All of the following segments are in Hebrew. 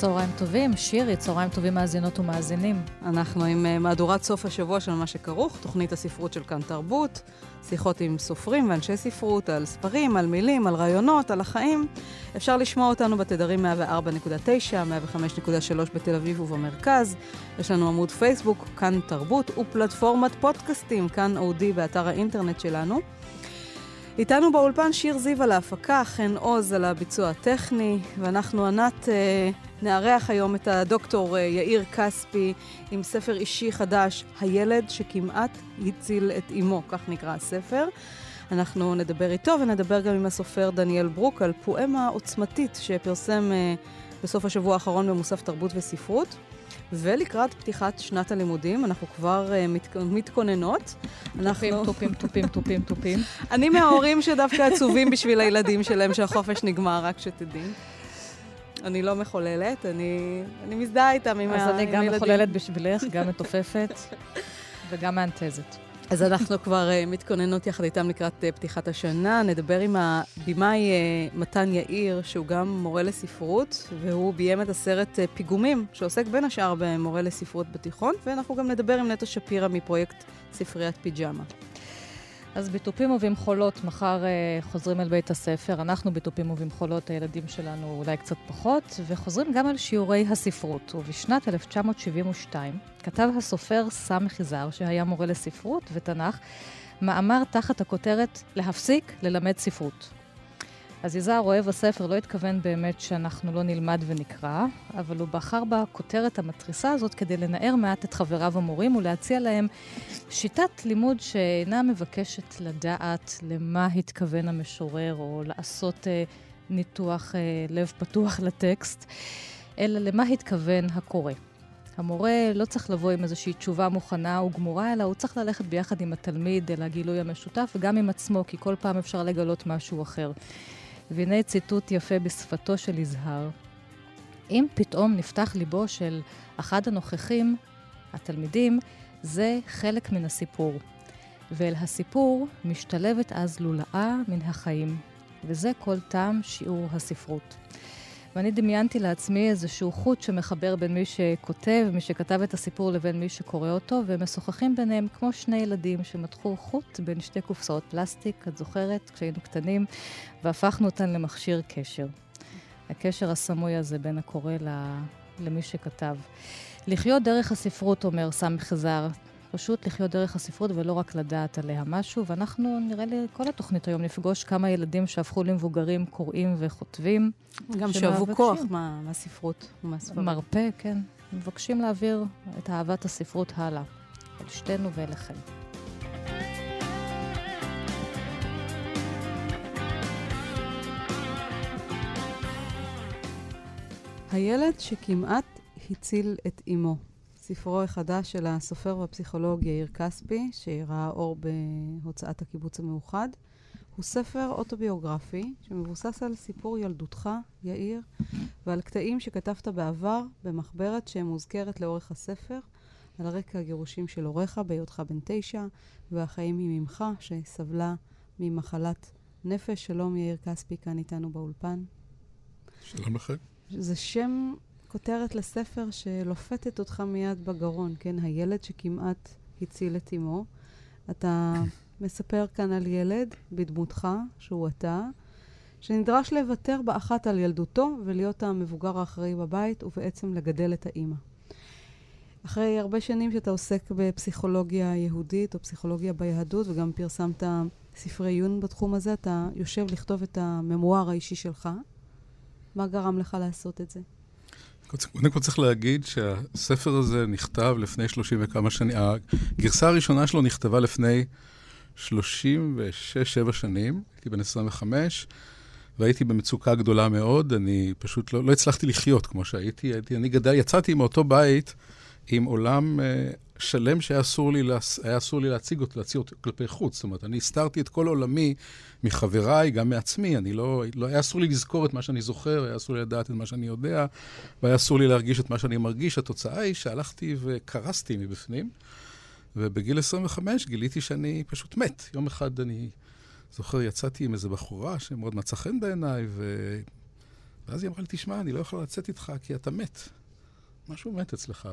צהריים טובים, שירי, צהריים טובים מאזינות ומאזינים. אנחנו עם uh, מהדורת סוף השבוע של מה שכרוך, תוכנית הספרות של כאן תרבות, שיחות עם סופרים ואנשי ספרות על ספרים, על מילים, על רעיונות, על החיים. אפשר לשמוע אותנו בתדרים 104.9, 105.3 בתל אביב ובמרכז. יש לנו עמוד פייסבוק, כאן תרבות, ופלטפורמת פודקאסטים, כאן אודי באתר האינטרנט שלנו. איתנו באולפן שיר זיו על ההפקה, חן עוז על הביצוע הטכני, ואנחנו, ענת, אה, נארח היום את הדוקטור אה, יאיר כספי עם ספר אישי חדש, הילד שכמעט הציל את אמו, כך נקרא הספר. אנחנו נדבר איתו ונדבר גם עם הסופר דניאל ברוק על פואמה עוצמתית שפרסם אה, בסוף השבוע האחרון במוסף תרבות וספרות. ולקראת פתיחת שנת הלימודים, אנחנו כבר uh, מת, מתכוננות. תופים, אנחנו... תופים, תופים, תופים, תופים. אני מההורים שדווקא עצובים בשביל הילדים שלהם שהחופש נגמר, רק שתדעי. אני לא מחוללת, אני, אני מזדהה איתם עם הילדים. אז אני גם מחוללת בשבילך, גם מתופפת וגם מאנטזת. אז אנחנו כבר uh, מתכוננות יחד איתם לקראת uh, פתיחת השנה. נדבר עם הבמאי uh, מתן יאיר, שהוא גם מורה לספרות, והוא ביים את הסרט פיגומים, שעוסק בין השאר במורה לספרות בתיכון, ואנחנו גם נדבר עם נטו שפירא מפרויקט ספריית פיג'מה. אז בתופים ובמחולות, מחר uh, חוזרים אל בית הספר. אנחנו בתופים ובמחולות, הילדים שלנו אולי קצת פחות, וחוזרים גם על שיעורי הספרות. ובשנת 1972 כתב הסופר סם חיזר, שהיה מורה לספרות ותנ"ך, מאמר תחת הכותרת להפסיק ללמד ספרות. אז יזהר אוהב הספר לא התכוון באמת שאנחנו לא נלמד ונקרא, אבל הוא בחר בכותרת המתריסה הזאת כדי לנער מעט את חבריו המורים ולהציע להם שיטת לימוד שאינה מבקשת לדעת למה התכוון המשורר או לעשות אה, ניתוח אה, לב פתוח לטקסט, אלא למה התכוון הקורא. המורה לא צריך לבוא עם איזושהי תשובה מוכנה וגמורה, אלא הוא צריך ללכת ביחד עם התלמיד אל הגילוי המשותף וגם עם עצמו, כי כל פעם אפשר לגלות משהו אחר. והנה ציטוט יפה בשפתו של יזהר. אם פתאום נפתח ליבו של אחד הנוכחים, התלמידים, זה חלק מן הסיפור. ואל הסיפור משתלבת אז לולאה מן החיים, וזה כל טעם שיעור הספרות. ואני דמיינתי לעצמי איזשהו חוט שמחבר בין מי שכותב, מי שכתב את הסיפור, לבין מי שקורא אותו, והם משוחחים ביניהם כמו שני ילדים שמתחו חוט בין שתי קופסאות פלסטיק, את זוכרת, כשהיינו קטנים, והפכנו אותן למכשיר קשר. הקשר הסמוי הזה בין הקורא למי שכתב. לחיות דרך הספרות, אומר סמי חזר, פשוט לחיות דרך הספרות ולא רק לדעת עליה משהו. ואנחנו, נראה לי, כל התוכנית היום נפגוש כמה ילדים שהפכו למבוגרים, קוראים וכותבים. גם שאבו כוח מה, מהספרות ומהספרים. מרפא, כן. מבקשים להעביר את אהבת הספרות הלאה, אל שתינו ואליכם. הילד שכמעט הציל את אמו. ספרו החדש של הסופר והפסיכולוג יאיר כספי, שראה אור בהוצאת הקיבוץ המאוחד. הוא ספר אוטוביוגרפי שמבוסס על סיפור ילדותך, יאיר, ועל קטעים שכתבת בעבר במחברת שמוזכרת לאורך הספר, על רקע הגירושים של הוריך בהיותך בן תשע, והחיים עם אמך שסבלה ממחלת נפש. שלום, יאיר כספי, כאן איתנו באולפן. שלום לכם. זה שם כותרת לספר שלופתת אותך מיד בגרון, כן? הילד שכמעט הציל את אמו. אתה מספר כאן על ילד בדמותך, שהוא אתה, שנדרש לוותר באחת על ילדותו ולהיות המבוגר האחראי בבית, ובעצם לגדל את האימא. אחרי הרבה שנים שאתה עוסק בפסיכולוגיה יהודית או פסיכולוגיה ביהדות, וגם פרסמת ספרי עיון בתחום הזה, אתה יושב לכתוב את הממואר האישי שלך. מה גרם לך לעשות את זה? קודם כל צריך להגיד שהספר הזה נכתב לפני 30 וכמה שנים. הגרסה הראשונה שלו נכתבה לפני 36-7 שנים, הייתי בן 25, והייתי במצוקה גדולה מאוד. אני פשוט לא, לא הצלחתי לחיות כמו שהייתי. הייתי אני גדל, יצאתי מאותו בית עם עולם uh, שלם שהיה אסור לי, לה, אסור לי להציג אותו, להציג אותו כלפי חוץ. זאת אומרת, אני הסתרתי את כל עולמי מחבריי, גם מעצמי. אני לא, לא... היה אסור לי לזכור את מה שאני זוכר, היה אסור לי לדעת את מה שאני יודע, והיה אסור לי להרגיש את מה שאני מרגיש. התוצאה היא שהלכתי וקרסתי מבפנים, ובגיל 25 גיליתי שאני פשוט מת. יום אחד אני זוכר, יצאתי עם איזו בחורה שמאוד מצא חן בעיניי, ו... ואז היא אמרה לי, תשמע, אני לא יכולה לצאת איתך כי אתה מת. משהו מת אצלך,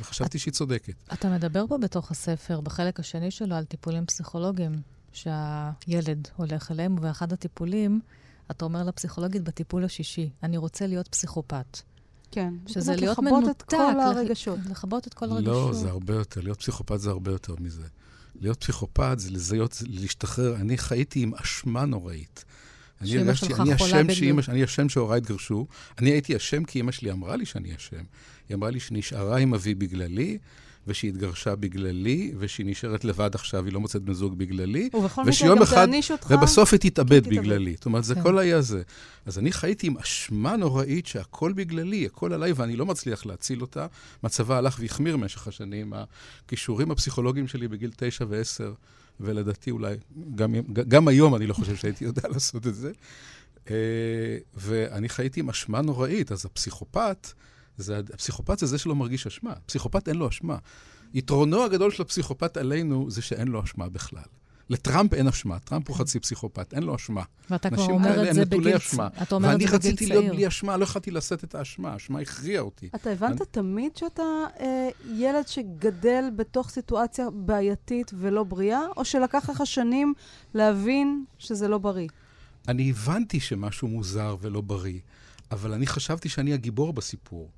וחשבתי שהיא צודקת. אתה מדבר פה בתוך הספר, בחלק השני שלו, על טיפולים פסיכולוגיים שהילד הולך אליהם, ואחד הטיפולים, אתה אומר לפסיכולוגית בטיפול השישי, אני רוצה להיות פסיכופת. כן. שזה להיות מנותק. לכבות את כל הרגשות. לכבות את כל לא, הרגשות. לא, זה הרבה יותר. להיות פסיכופת זה הרבה יותר מזה. להיות פסיכופת זה לזיות, זה להשתחרר. אני חייתי עם אשמה נוראית. אני הרגשתי, אני אשם שאימא, אני אשם שהוריי התגרשו. אני הייתי אשם כי אימא שלי אמרה לי שאני אשם. היא אמרה לי שנשארה עם אבי בגללי, ושהיא התגרשה בגללי, ושהיא נשארת לבד עכשיו, היא לא מוצאת בן זוג בגללי. ובכל מקרה גם אחד, תעניש אותך. ובסוף היא תתאבד בגללי. זאת אומרת, זה כן. כל היה זה. אז אני חייתי עם אשמה נוראית שהכל בגללי, הכל עליי, ואני לא מצליח להציל אותה. מצבה הלך והחמיר במשך השנים. הכישורים הפסיכולוגיים שלי בגיל תשע ועשר, ולדעתי אולי, גם, גם היום אני לא חושב שהייתי יודע לעשות את זה. אה, ואני חייתי עם אשמה נוראית, אז הפסיכופת... זה, הפסיכופת זה זה שלא מרגיש אשמה. פסיכופת אין לו אשמה. יתרונו הגדול של הפסיכופת עלינו זה שאין לו אשמה בכלל. לטראמפ אין אשמה, טראמפ הוא חצי פסיכופת, אין לו אשמה. ואתה כבר אומר את זה בגיל צעיר. אתה אומר את זה בגיל צעיר. ואני רציתי להיות בלי אשמה, לא יכולתי לשאת את האשמה, האשמה הכריעה אותי. אתה הבנת אני... תמיד שאתה אה, ילד שגדל בתוך סיטואציה בעייתית ולא בריאה, או שלקח לך שנים להבין שזה לא בריא? אני הבנתי שמשהו מוזר ולא בריא, אבל אני חשבתי שאני הגיבור בסיפור.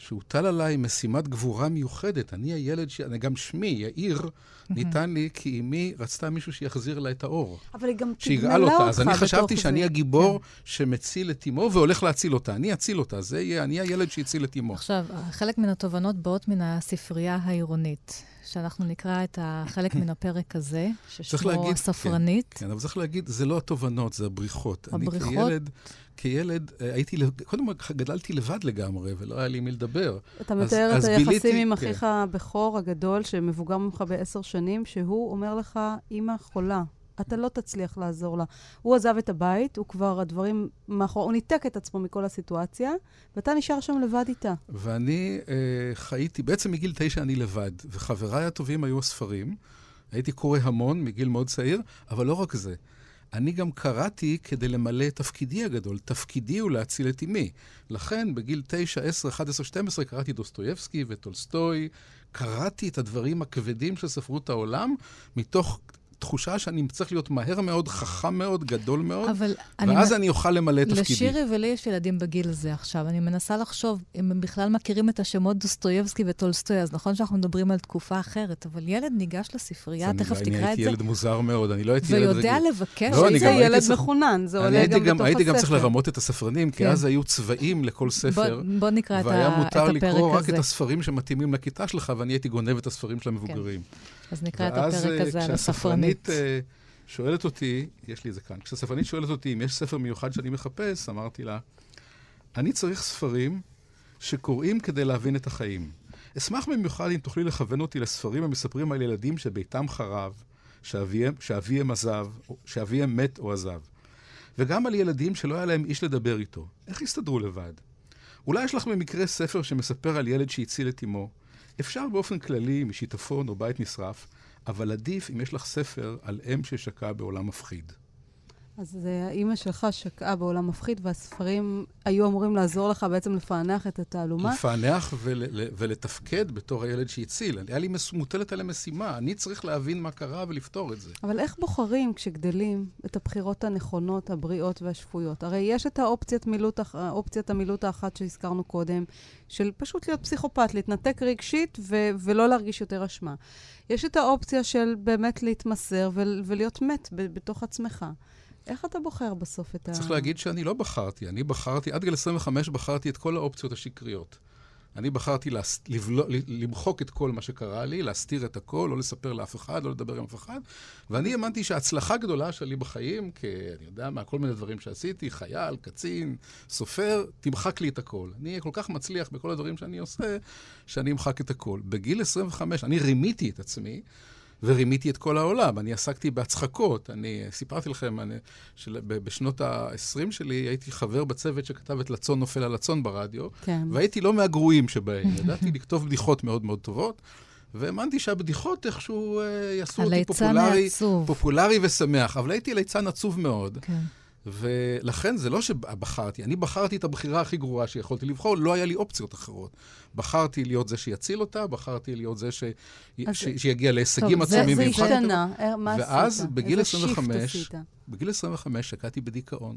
שהוטל עליי משימת גבורה מיוחדת. אני הילד, ש... גם שמי, יאיר, ניתן לי כי אמי רצתה מישהו שיחזיר לה את האור. אבל היא גם תגמלה אותך אותה. אז אני חשבתי שאני הגיבור כן. שמציל את אמו והולך להציל אותה. אני אציל אותה, זה יהיה, אני הילד שהציל את אמו. עכשיו, חלק מן התובנות באות מן הספרייה העירונית. שאנחנו נקרא את החלק מן הפרק הזה, ששמו להגיד, הספרנית. כן, כן, אבל צריך להגיד, זה לא התובנות, זה הבריחות. הבריחות? אני כילד, כילד אה, הייתי, קודם כל גדלתי לבד לגמרי, ולא היה לי עם מי לדבר. אתה מתאר את היחסים ביליתי, עם אחיך כן. הבכור הגדול, שמבוגר ממך בעשר שנים, שהוא אומר לך, אימא חולה. אתה לא תצליח לעזור לה. הוא עזב את הבית, הוא כבר, הדברים מאחור, הוא ניתק את עצמו מכל הסיטואציה, ואתה נשאר שם לבד איתה. ואני אה, חייתי, בעצם מגיל תשע אני לבד, וחבריי הטובים היו הספרים. הייתי קורא המון מגיל מאוד צעיר, אבל לא רק זה. אני גם קראתי כדי למלא את תפקידי הגדול. תפקידי הוא להציל את אמי. לכן, בגיל 9, 10, 11, 12 קראתי דוסטויבסקי וטולסטוי. קראתי את הדברים הכבדים של ספרות העולם מתוך תחושה שאני צריך להיות מהר מאוד, חכם מאוד, גדול מאוד, ואז אני, אני אוכל למלא את תפקידי. לשירי ולי יש ילדים בגיל הזה עכשיו. אני מנסה לחשוב אם הם בכלל מכירים את השמות דוסטויבסקי וטולסטוי, אז נכון שאנחנו מדברים על תקופה אחרת, אבל ילד ניגש לספרייה, תכף תקרא את זה. אני הייתי ילד מוזר מאוד, אני לא הייתי ילד רגיל. ויודע לבקש. לא, זה ילד מחונן, זה עולה גם בתוך הספר. הייתי גם צריך לרמות את הספרנים, כי כן. אז היו צבעים לכל ספר. בוא נקרא את הפרק הזה. והיה מותר לקרוא רק את הספרים שמתאימים לכיתה שלך, ואני הייתי גונב את הספרים של המבוגרים. אז נקרא את הפרק הזה על הספרנית. שואלת אותי, יש לי את זה כאן, כשהספרנית שואלת אותי אם יש ספר מיוחד שאני מחפש, אמרתי לה, אני צריך ספרים שקוראים כדי להבין את החיים. אשמח במיוחד אם תוכלי לכוון אותי לספרים המספרים על ילדים שביתם חרב, שאביהם, שאביהם עזב, שאביהם מת או עזב. וגם על ילדים שלא היה להם איש לדבר איתו. איך יסתדרו לבד? אולי יש לך במקרה ספר שמספר על ילד שהציל את אמו. אפשר באופן כללי, משיטפון או בית נשרף, אבל עדיף אם יש לך ספר על אם ששקעה בעולם מפחיד. אז האימא שלך שקעה בעולם מפחיד, והספרים היו אמורים לעזור לך בעצם לפענח את התעלומה? לפענח ול, ולתפקד בתור הילד שהציל. היה לי מוטלת עליהם משימה, אני צריך להבין מה קרה ולפתור את זה. אבל איך בוחרים, כשגדלים, את הבחירות הנכונות, הבריאות והשפויות? הרי יש את האופציית מילוט, האופציית המילוט האחת שהזכרנו קודם, של פשוט להיות פסיכופת, להתנתק רגשית ו- ולא להרגיש יותר אשמה. יש את האופציה של באמת להתמסר ו- ולהיות מת בתוך עצמך. איך אתה בוחר בסוף את ה... צריך להגיד שאני לא בחרתי. אני בחרתי, עד גיל 25 בחרתי את כל האופציות השקריות. אני בחרתי להס... לבלו... למחוק את כל מה שקרה לי, להסתיר את הכל, לא לספר לאף אחד, לא לדבר עם אף אחד. ואני האמנתי שההצלחה הגדולה שלי בחיים, כי אני יודע מה, כל מיני דברים שעשיתי, חייל, קצין, סופר, תמחק לי את הכל. אני כל כך מצליח בכל הדברים שאני עושה, שאני אמחק את הכל. בגיל 25, אני רימיתי את עצמי. ורימיתי את כל העולם. אני עסקתי בהצחקות. אני סיפרתי לכם, אני, של, בשנות ה-20 שלי הייתי חבר בצוות שכתב את לצון נופל על הצאן ברדיו, כן. והייתי לא מהגרועים שבהם. ידעתי לכתוב בדיחות מאוד מאוד טובות. והאמנתי שהבדיחות איכשהו אה, יעשו אותי פופולרי, פופולרי ושמח, אבל הייתי ליצן עצוב מאוד. כן. ולכן זה לא שבחרתי, אני בחרתי את הבחירה הכי גרועה שיכולתי לבחור, לא היה לי אופציות אחרות. בחרתי להיות זה שיציל אותה, בחרתי להיות זה ש... ש... שיגיע להישגים עצומים. זה השתנה, אה, מה עשית? ואז בגיל 25, בגיל 25 שקעתי בדיכאון,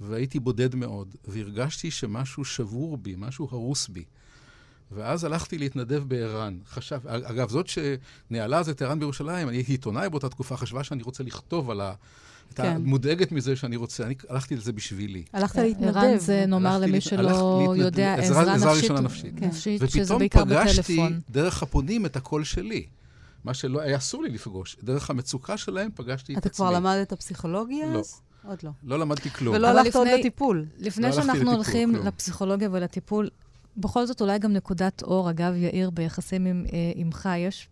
והייתי בודד מאוד, והרגשתי שמשהו שבור בי, משהו הרוס בי. ואז הלכתי להתנדב בער"ן. חשב, אגב, זאת שניהלה אז את ער"ן בירושלים, אני הייתי עיתונאי באותה תקופה, חשבה שאני רוצה לכתוב על ה... הייתה כן. מודאגת מזה שאני רוצה, אני הלכתי לזה בשבילי. הלכת כן. להתנדב. ערן זה, נאמר למי שלא יודע, עזרה נפשית, נפשית, כן. נפשית שזה בעיקר בטלפון. ופתאום פגשתי דרך הפונים את הקול שלי. מה שלא היה אסור לי לפגוש. דרך המצוקה שלהם פגשתי את עצמי. אתה כבר למדת פסיכולוגיה? לא. עוד לא. לא למדתי כלום. ולא הלכת עוד לטיפול. לפני לא שאנחנו הולכים לפסיכולוגיה ולטיפול, בכל זאת אולי גם נקודת אור, אגב, יאיר, ביחסים עם, אה, עמך, יש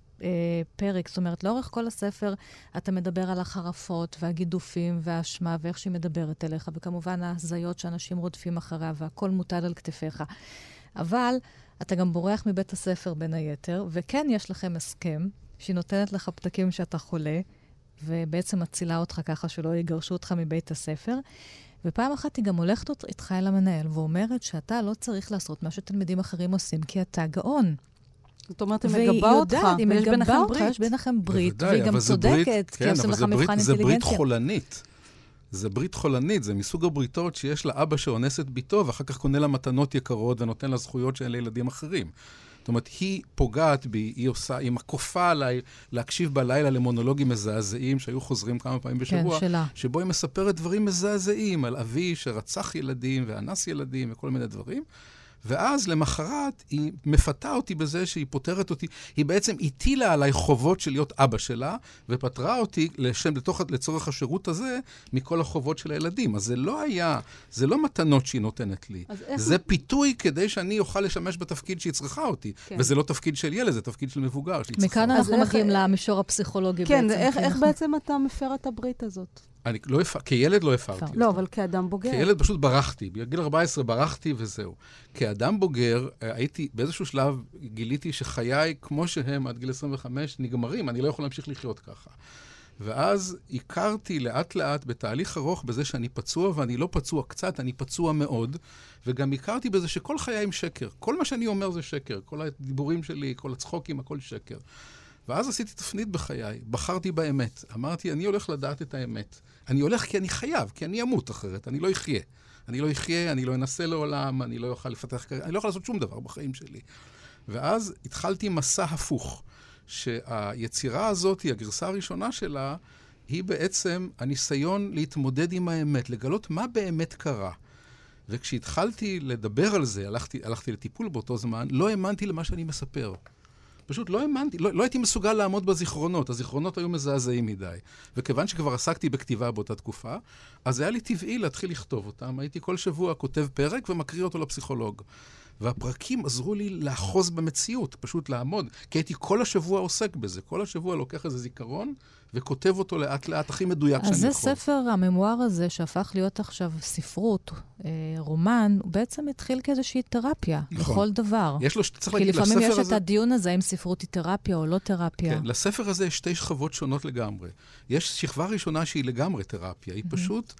פרק. זאת אומרת, לאורך כל הספר אתה מדבר על החרפות והגידופים והאשמה ואיך שהיא מדברת אליך, וכמובן ההזיות שאנשים רודפים אחריה, והכל מוטל על כתפיך. אבל אתה גם בורח מבית הספר בין היתר, וכן יש לכם הסכם שהיא נותנת לך פתקים שאתה חולה, ובעצם מצילה אותך ככה שלא יגרשו אותך מבית הספר. ופעם אחת היא גם הולכת איתך אל המנהל ואומרת שאתה לא צריך לעשות מה שתלמידים אחרים עושים, כי אתה גאון. זאת אומרת, היא מגבה אותך, היא מגבה אותך, יש ביניכם ברית, והיא גם צודקת, כי עושים לך מבחן אינטליגנציה. זה ברית חולנית. זה ברית חולנית, זה מסוג הבריתות שיש לה אבא שאונס את ביתו, ואחר כך קונה לה מתנות יקרות ונותן לה זכויות שאין לילדים אחרים. זאת אומרת, היא פוגעת בי, היא עושה, היא מכופה עליי להקשיב בלילה למונולוגים מזעזעים שהיו חוזרים כמה פעמים בשבוע. כן, שלה. שבו היא מספרת דברים מזעזעים על אבי שרצח ילדים ואנס ילדים וכל מיני דברים. ואז למחרת היא מפתה אותי בזה שהיא פותרת אותי, היא בעצם הטילה עליי חובות של להיות אבא שלה, ופטרה אותי לשם, לתוך, לצורך השירות הזה מכל החובות של הילדים. אז זה לא היה, זה לא מתנות שהיא נותנת לי. זה איך... פיתוי כדי שאני אוכל לשמש בתפקיד שהיא צריכה אותי. כן. וזה לא תפקיד של ילד, זה תפקיד של מבוגר שהיא צריכה. מכאן אנחנו מגיעים למישור הפסיכולוגי כן, בעצם. איך, איך בעצם אתה מפר את הברית הזאת? אני לא הפ... כילד לא הפרתי. לא, אבל כאדם בוגר. כילד פשוט ברחתי. בגיל 14 ברחתי וזהו. כאדם בוגר, אה, הייתי, באיזשהו שלב גיליתי שחיי, כמו שהם עד גיל 25, נגמרים. אני לא יכול להמשיך לחיות ככה. ואז הכרתי לאט-לאט בתהליך ארוך בזה שאני פצוע, ואני לא פצוע קצת, אני פצוע מאוד, וגם הכרתי בזה שכל חיי הם שקר. כל מה שאני אומר זה שקר. כל הדיבורים שלי, כל הצחוקים, הכל שקר. ואז עשיתי תפנית בחיי, בחרתי באמת. אמרתי, אני הולך לדעת את האמת. אני הולך כי אני חייב, כי אני אמות אחרת, אני לא אחיה. אני לא אחיה, אני לא אנסה לעולם, אני לא אוכל לפתח כרגע, אני לא יכול לעשות שום דבר בחיים שלי. ואז התחלתי מסע הפוך, שהיצירה הזאת, הגרסה הראשונה שלה, היא בעצם הניסיון להתמודד עם האמת, לגלות מה באמת קרה. וכשהתחלתי לדבר על זה, הלכתי, הלכתי לטיפול באותו זמן, לא האמנתי למה שאני מספר. פשוט לא האמנתי, לא, לא הייתי מסוגל לעמוד בזיכרונות, הזיכרונות היו מזעזעים מדי. וכיוון שכבר עסקתי בכתיבה באותה תקופה, אז היה לי טבעי להתחיל לכתוב אותם. הייתי כל שבוע כותב פרק ומקריא אותו לפסיכולוג. והפרקים עזרו לי לאחוז במציאות, פשוט לעמוד. כי הייתי כל השבוע עוסק בזה, כל השבוע לוקח איזה זיכרון וכותב אותו לאט-לאט הכי מדויק שאני יכול. אז זה ספר, הממואר הזה, שהפך להיות עכשיו ספרות, אה, רומן, הוא בעצם התחיל כאיזושהי תרפיה, נכון. לכל דבר. יש לו, צריך להגיד, לספר הזה... כי לפעמים יש את הדיון הזה, האם ספרות היא תרפיה או לא תרפיה. כן, לספר הזה יש שתי שכבות שונות לגמרי. יש שכבה ראשונה שהיא לגמרי תרפיה, היא. פשוט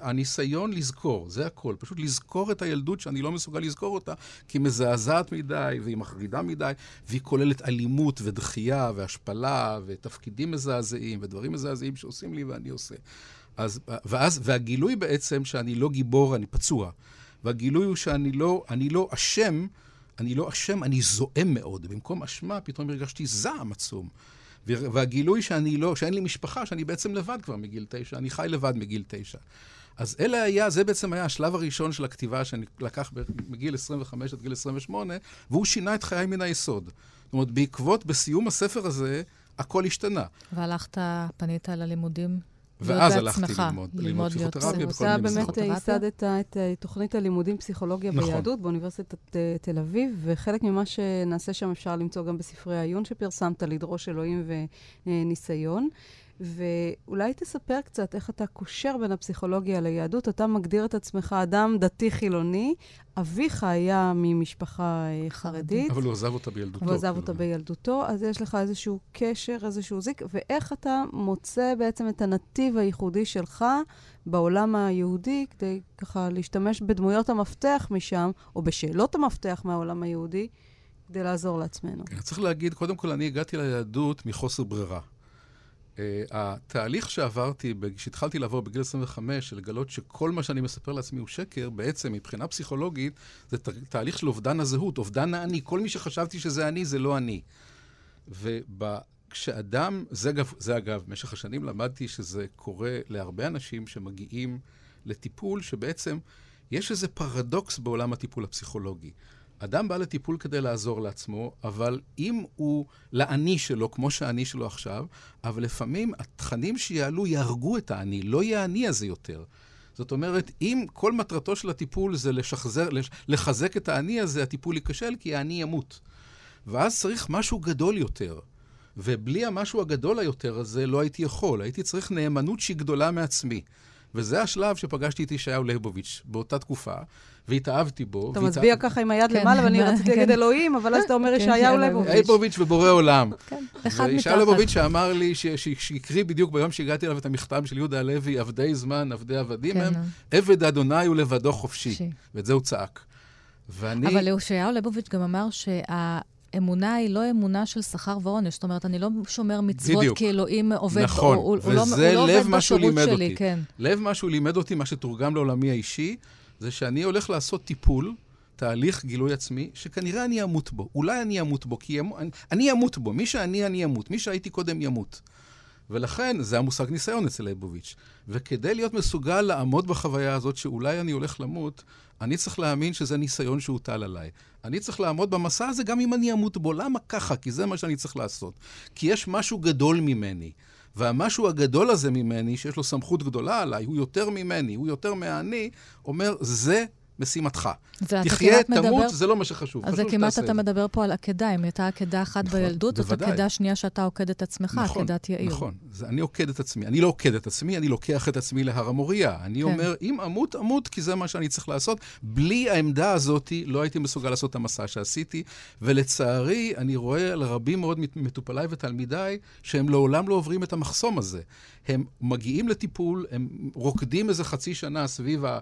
הניסיון לזכור, זה הכל. פשוט לזכור את הילדות שאני לא מסוגל לזכור אותה, כי היא מזעזעת מדי, והיא מחרידה מדי, והיא כוללת אלימות ודחייה והשפלה ותפקידים מזעזעים ודברים מזעזעים שעושים לי ואני עושה. אז, ואז, והגילוי בעצם שאני לא גיבור, אני פצוע. והגילוי הוא שאני לא, אני לא אשם, אני לא אשם, אני זועם מאוד. במקום אשמה, פתאום הרגשתי זעם עצום. והגילוי שאני לא, שאין לי משפחה, שאני בעצם לבד כבר מגיל תשע, אני חי לבד מגיל תשע. אז אלה היה, זה בעצם היה השלב הראשון של הכתיבה שאני לקח מגיל 25 עד גיל 28, והוא שינה את חיי מן היסוד. זאת אומרת, בעקבות, בסיום הספר הזה, הכל השתנה. והלכת, פנית ללימודים? ואז הלכתי ללמוד, ללמוד פסיכותרפיה בכל מיני מסגרות. אתה באמת ייסדת את אה, תוכנית הלימודים פסיכולוגיה נכון. ביהדות באוניברסיטת אה, תל אביב, וחלק ממה שנעשה שם אפשר למצוא גם בספרי העיון שפרסמת, לדרוש אלוהים וניסיון. ואולי תספר קצת איך אתה קושר בין הפסיכולוגיה ליהדות. אתה מגדיר את עצמך אדם דתי-חילוני, אביך היה ממשפחה אה, חרדית. אבל הוא עזב אותה בילדותו. הוא עזב אותה בילדותו, אז יש לך איזשהו קשר, איזשהו זיק, ואיך אתה מוצא בעצם את הנתיב הייחודי שלך בעולם היהודי, כדי ככה להשתמש בדמויות המפתח משם, או בשאלות המפתח מהעולם היהודי, כדי לעזור לעצמנו. כן, צריך להגיד, קודם כל, אני הגעתי ליהדות מחוסר ברירה. Uh, התהליך שעברתי, כשהתחלתי לעבור בגיל 25, של לגלות שכל מה שאני מספר לעצמי הוא שקר, בעצם מבחינה פסיכולוגית זה ת, תהליך של אובדן הזהות, אובדן האני. כל מי שחשבתי שזה אני, זה לא אני. וכשאדם, זה, זה אגב, במשך השנים למדתי שזה קורה להרבה אנשים שמגיעים לטיפול, שבעצם יש איזה פרדוקס בעולם הטיפול הפסיכולוגי. אדם בא לטיפול כדי לעזור לעצמו, אבל אם הוא לאני שלו, כמו שהאני שלו עכשיו, אבל לפעמים התכנים שיעלו יהרגו את האני, לא יהיה האני הזה יותר. זאת אומרת, אם כל מטרתו של הטיפול זה לשחזר, לחזק את האני הזה, הטיפול ייכשל כי האני ימות. ואז צריך משהו גדול יותר. ובלי המשהו הגדול היותר הזה לא הייתי יכול. הייתי צריך נאמנות שהיא גדולה מעצמי. וזה השלב שפגשתי את ישעיהו ליבוביץ' באותה תקופה, והתאהבתי בו. אתה מצביע ככה עם היד כן, למעלה, ואני רציתי להגיד כן. אלוהים, אבל אז אתה אומר כן, ישעיהו ליבוביץ'. ליבוביץ' ובורא עולם. וישעיהו ליבוביץ' שאמר לי, שהקריא בדיוק ביום שהגעתי אליו את המכתב של יהודה הלוי, עבדי זמן, עבדי עבדים הם, עבד אדוני הוא לבדו חופשי. ואת זה הוא צעק. ואני... אבל ישעיהו ליבוביץ' גם אמר שה... אמונה היא לא אמונה של שכר ועונש. זאת אומרת, אני לא שומר מצוות בדיוק. כי אלוהים עובד, נכון, הוא, וזה לא, הוא לא מה שהוא לימד שלי, אותי. כן. לב מה שהוא לימד אותי, מה שתורגם לעולמי האישי, זה שאני הולך לעשות טיפול, תהליך גילוי עצמי, שכנראה אני אמות בו. אולי אני אמות בו, כי אני, אני אמות בו. מי שאני, אני אמות. מי שהייתי קודם ימות. ולכן, זה המושג ניסיון אצל ליבוביץ'. וכדי להיות מסוגל לעמוד בחוויה הזאת שאולי אני הולך למות, אני צריך להאמין שזה ניסיון שהוטל עליי. אני צריך לעמוד במסע הזה גם אם אני אמות בו. למה ככה? כי זה מה שאני צריך לעשות. כי יש משהו גדול ממני. והמשהו הגדול הזה ממני, שיש לו סמכות גדולה עליי, הוא יותר ממני, הוא יותר מהאני, אומר, זה משימתך. תחיה, תמות, מדבר... זה לא מה שחשוב. אז זה כמעט אתה מדבר פה על עקדה. אם הייתה עקדה אחת נכון, בילדות, זאת עקדה שנייה שאתה עוקד את עצמך, נכון, עקדת יאיר. נכון, זה, אני עוקד את עצמי. אני לא עוקד את עצמי, אני לוקח את עצמי להר המוריה. אני כן. אומר, אם אמות, אמות, כי זה מה שאני צריך לעשות. בלי העמדה הזאת, לא הייתי מסוגל לעשות את המסע שעשיתי. ולצערי, אני רואה על רבים מאוד מטופליי ותלמידיי, שהם לעולם לא עוברים את המחסום הזה. הם מגיעים לטיפול, הם רוקדים איזה חצי שנה סביב ה...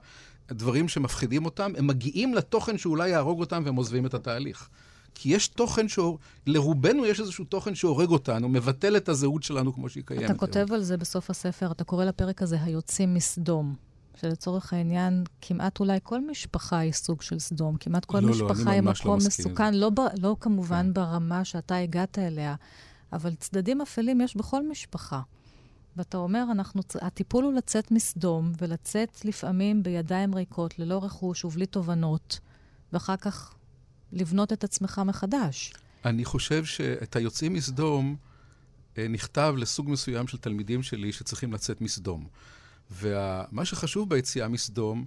דברים שמפחידים אותם, הם מגיעים לתוכן שאולי יהרוג אותם והם עוזבים את התהליך. כי יש תוכן ש... לרובנו יש איזשהו תוכן שהורג אותנו, מבטל את הזהות שלנו כמו שהיא קיימת. אתה כותב על זה בסוף הספר, אתה קורא לפרק הזה היוצאים מסדום. שלצורך העניין, כמעט אולי כל משפחה היא סוג של סדום. כמעט כל לא, לא משפחה לא, היא מקום לא מסוכן, לא, ב, לא כמובן כן. ברמה שאתה הגעת אליה, אבל צדדים אפלים יש בכל משפחה. ואתה אומר, אנחנו, הטיפול הוא לצאת מסדום, ולצאת לפעמים בידיים ריקות, ללא רכוש ובלי תובנות, ואחר כך לבנות את עצמך מחדש. אני חושב שאת היוצאים מסדום אה, נכתב לסוג מסוים של תלמידים שלי שצריכים לצאת מסדום. ומה שחשוב ביציאה מסדום,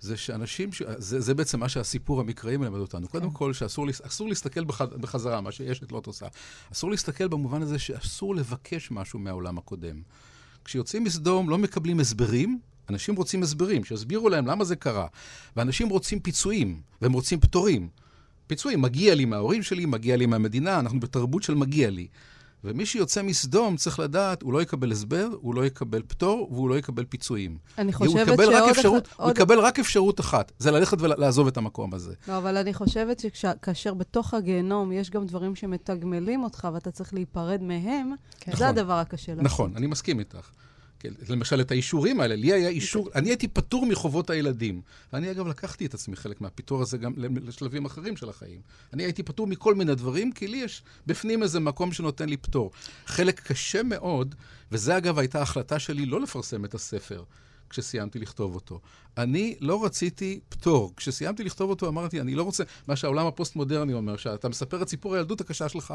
זה שאנשים, ש... זה, זה בעצם מה שהסיפור המקראי מלמד אותנו. כן. קודם כל, שאסור להסתכל בח... בחזרה, מה שאשת לא עושה. אסור להסתכל במובן הזה שאסור לבקש משהו מהעולם הקודם. כשיוצאים מסדום לא מקבלים הסברים, אנשים רוצים הסברים, שיסבירו להם למה זה קרה. ואנשים רוצים פיצויים, והם רוצים פטורים. פיצויים, מגיע לי מההורים שלי, מגיע לי מהמדינה, אנחנו בתרבות של מגיע לי. ומי שיוצא מסדום צריך לדעת, הוא לא יקבל הסבר, הוא לא יקבל פטור, והוא לא יקבל פיצויים. אני חושבת שעוד... אפשרות, עוד... הוא יקבל רק אפשרות אחת, זה ללכת ולעזוב את המקום הזה. לא, אבל אני חושבת שכאשר בתוך הגיהנום יש גם דברים שמתגמלים אותך ואתה צריך להיפרד מהם, כן. זה נכון, הדבר הקשה. נכון, אני מסכים איתך. כן, למשל, את האישורים האלה, לי היה אישור, אני הייתי פטור מחובות הילדים. אני אגב לקחתי את עצמי חלק מהפיתור הזה גם לשלבים אחרים של החיים. אני הייתי פטור מכל מיני דברים, כי לי יש בפנים איזה מקום שנותן לי פטור. חלק קשה מאוד, וזה אגב הייתה החלטה שלי לא לפרסם את הספר. כשסיימתי לכתוב אותו. אני לא רציתי פטור. כשסיימתי לכתוב אותו אמרתי, אני לא רוצה, מה שהעולם הפוסט-מודרני אומר, שאתה מספר את סיפור הילדות הקשה שלך,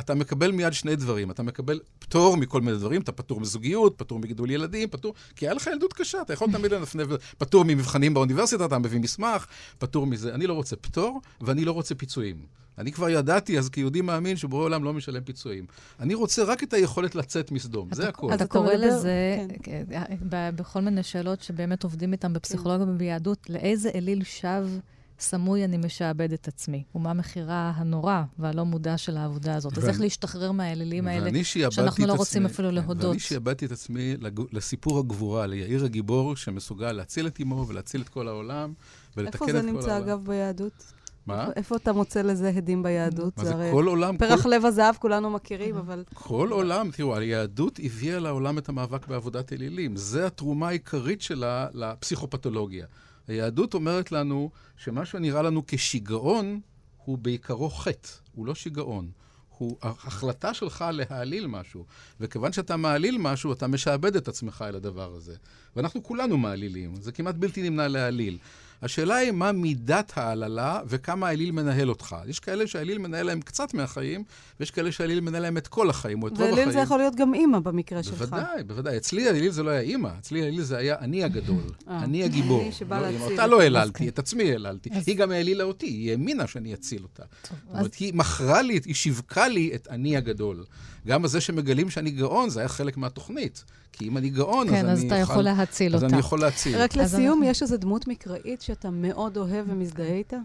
אתה מקבל מיד שני דברים. אתה מקבל פטור מכל מיני דברים, אתה פטור מזוגיות, פטור מגידול ילדים, פטור... כי היה לך ילדות קשה, אתה יכול תמיד לנפנף, פטור ממבחנים באוניברסיטה, אתה מביא מסמך, פטור מזה. אני לא רוצה פטור, ואני לא רוצה פיצויים. אני כבר ידעתי אז כיהודי מאמין שבורא עולם לא משלם פיצויים. אני רוצה רק את היכולת לצאת מסדום, זה הכול. אתה קורא לזה, כן. כן, בכל מיני שאלות שבאמת עובדים איתם בפסיכולוגיה וביהדות, לאיזה אליל שווא סמוי אני משעבד את עצמי? ומה מחירה הנורא והלא מודע של העבודה הזאת? אז איך להשתחרר מהאלילים האלה, שאנחנו לא רוצים אפילו להודות? ואני שעבדתי את עצמי לסיפור הגבורה, ליאיר הגיבור, שמסוגל להציל את אמו ולהציל את כל העולם, ולתקן את כל העולם. איפה זה נמצא, אגב, ביהדות? מה? איפה אתה מוצא לזה הדים ביהדות? מה זה כל עולם? פרח לב הזהב כולנו מכירים, אבל... כל עולם, תראו, היהדות הביאה לעולם את המאבק בעבודת אלילים. זו התרומה העיקרית שלה לפסיכופתולוגיה. היהדות אומרת לנו שמה שנראה לנו כשיגעון הוא בעיקרו חטא, הוא לא שיגעון. הוא החלטה שלך להעליל משהו. וכיוון שאתה מעליל משהו, אתה משעבד את עצמך אל הדבר הזה. ואנחנו כולנו מעלילים, זה כמעט בלתי נמנע להעליל. השאלה היא מה מידת ההעללה וכמה האליל מנהל אותך. יש כאלה שהאליל מנהל להם קצת מהחיים, ויש כאלה שהאליל מנהל להם את כל החיים, או את רוב החיים. ואליל זה יכול להיות גם אימא במקרה שלך. בוודאי, בוודאי. אצלי האליל זה לא היה אימא, אצלי האליל זה היה אני הגדול, אה. אני הגיבור. אני שבא לא להציל. אותה לא העללתי, את עצמי העללתי. היא גם העלילה אותי, היא האמינה שאני אציל אותה. זאת אומרת, היא מכרה לי, היא שיווקה לי את אני הגדול. גם בזה שמגלים שאני גאון, זה היה חלק מהתוכנית. כי אם אני גאון, כן, אז, אז אני יכול... כן, אז אתה יכול להציל אז אותה. אז אני יכול להציל. רק לסיום, אנחנו... יש איזו דמות מקראית שאתה מאוד אוהב ומזדהה איתה?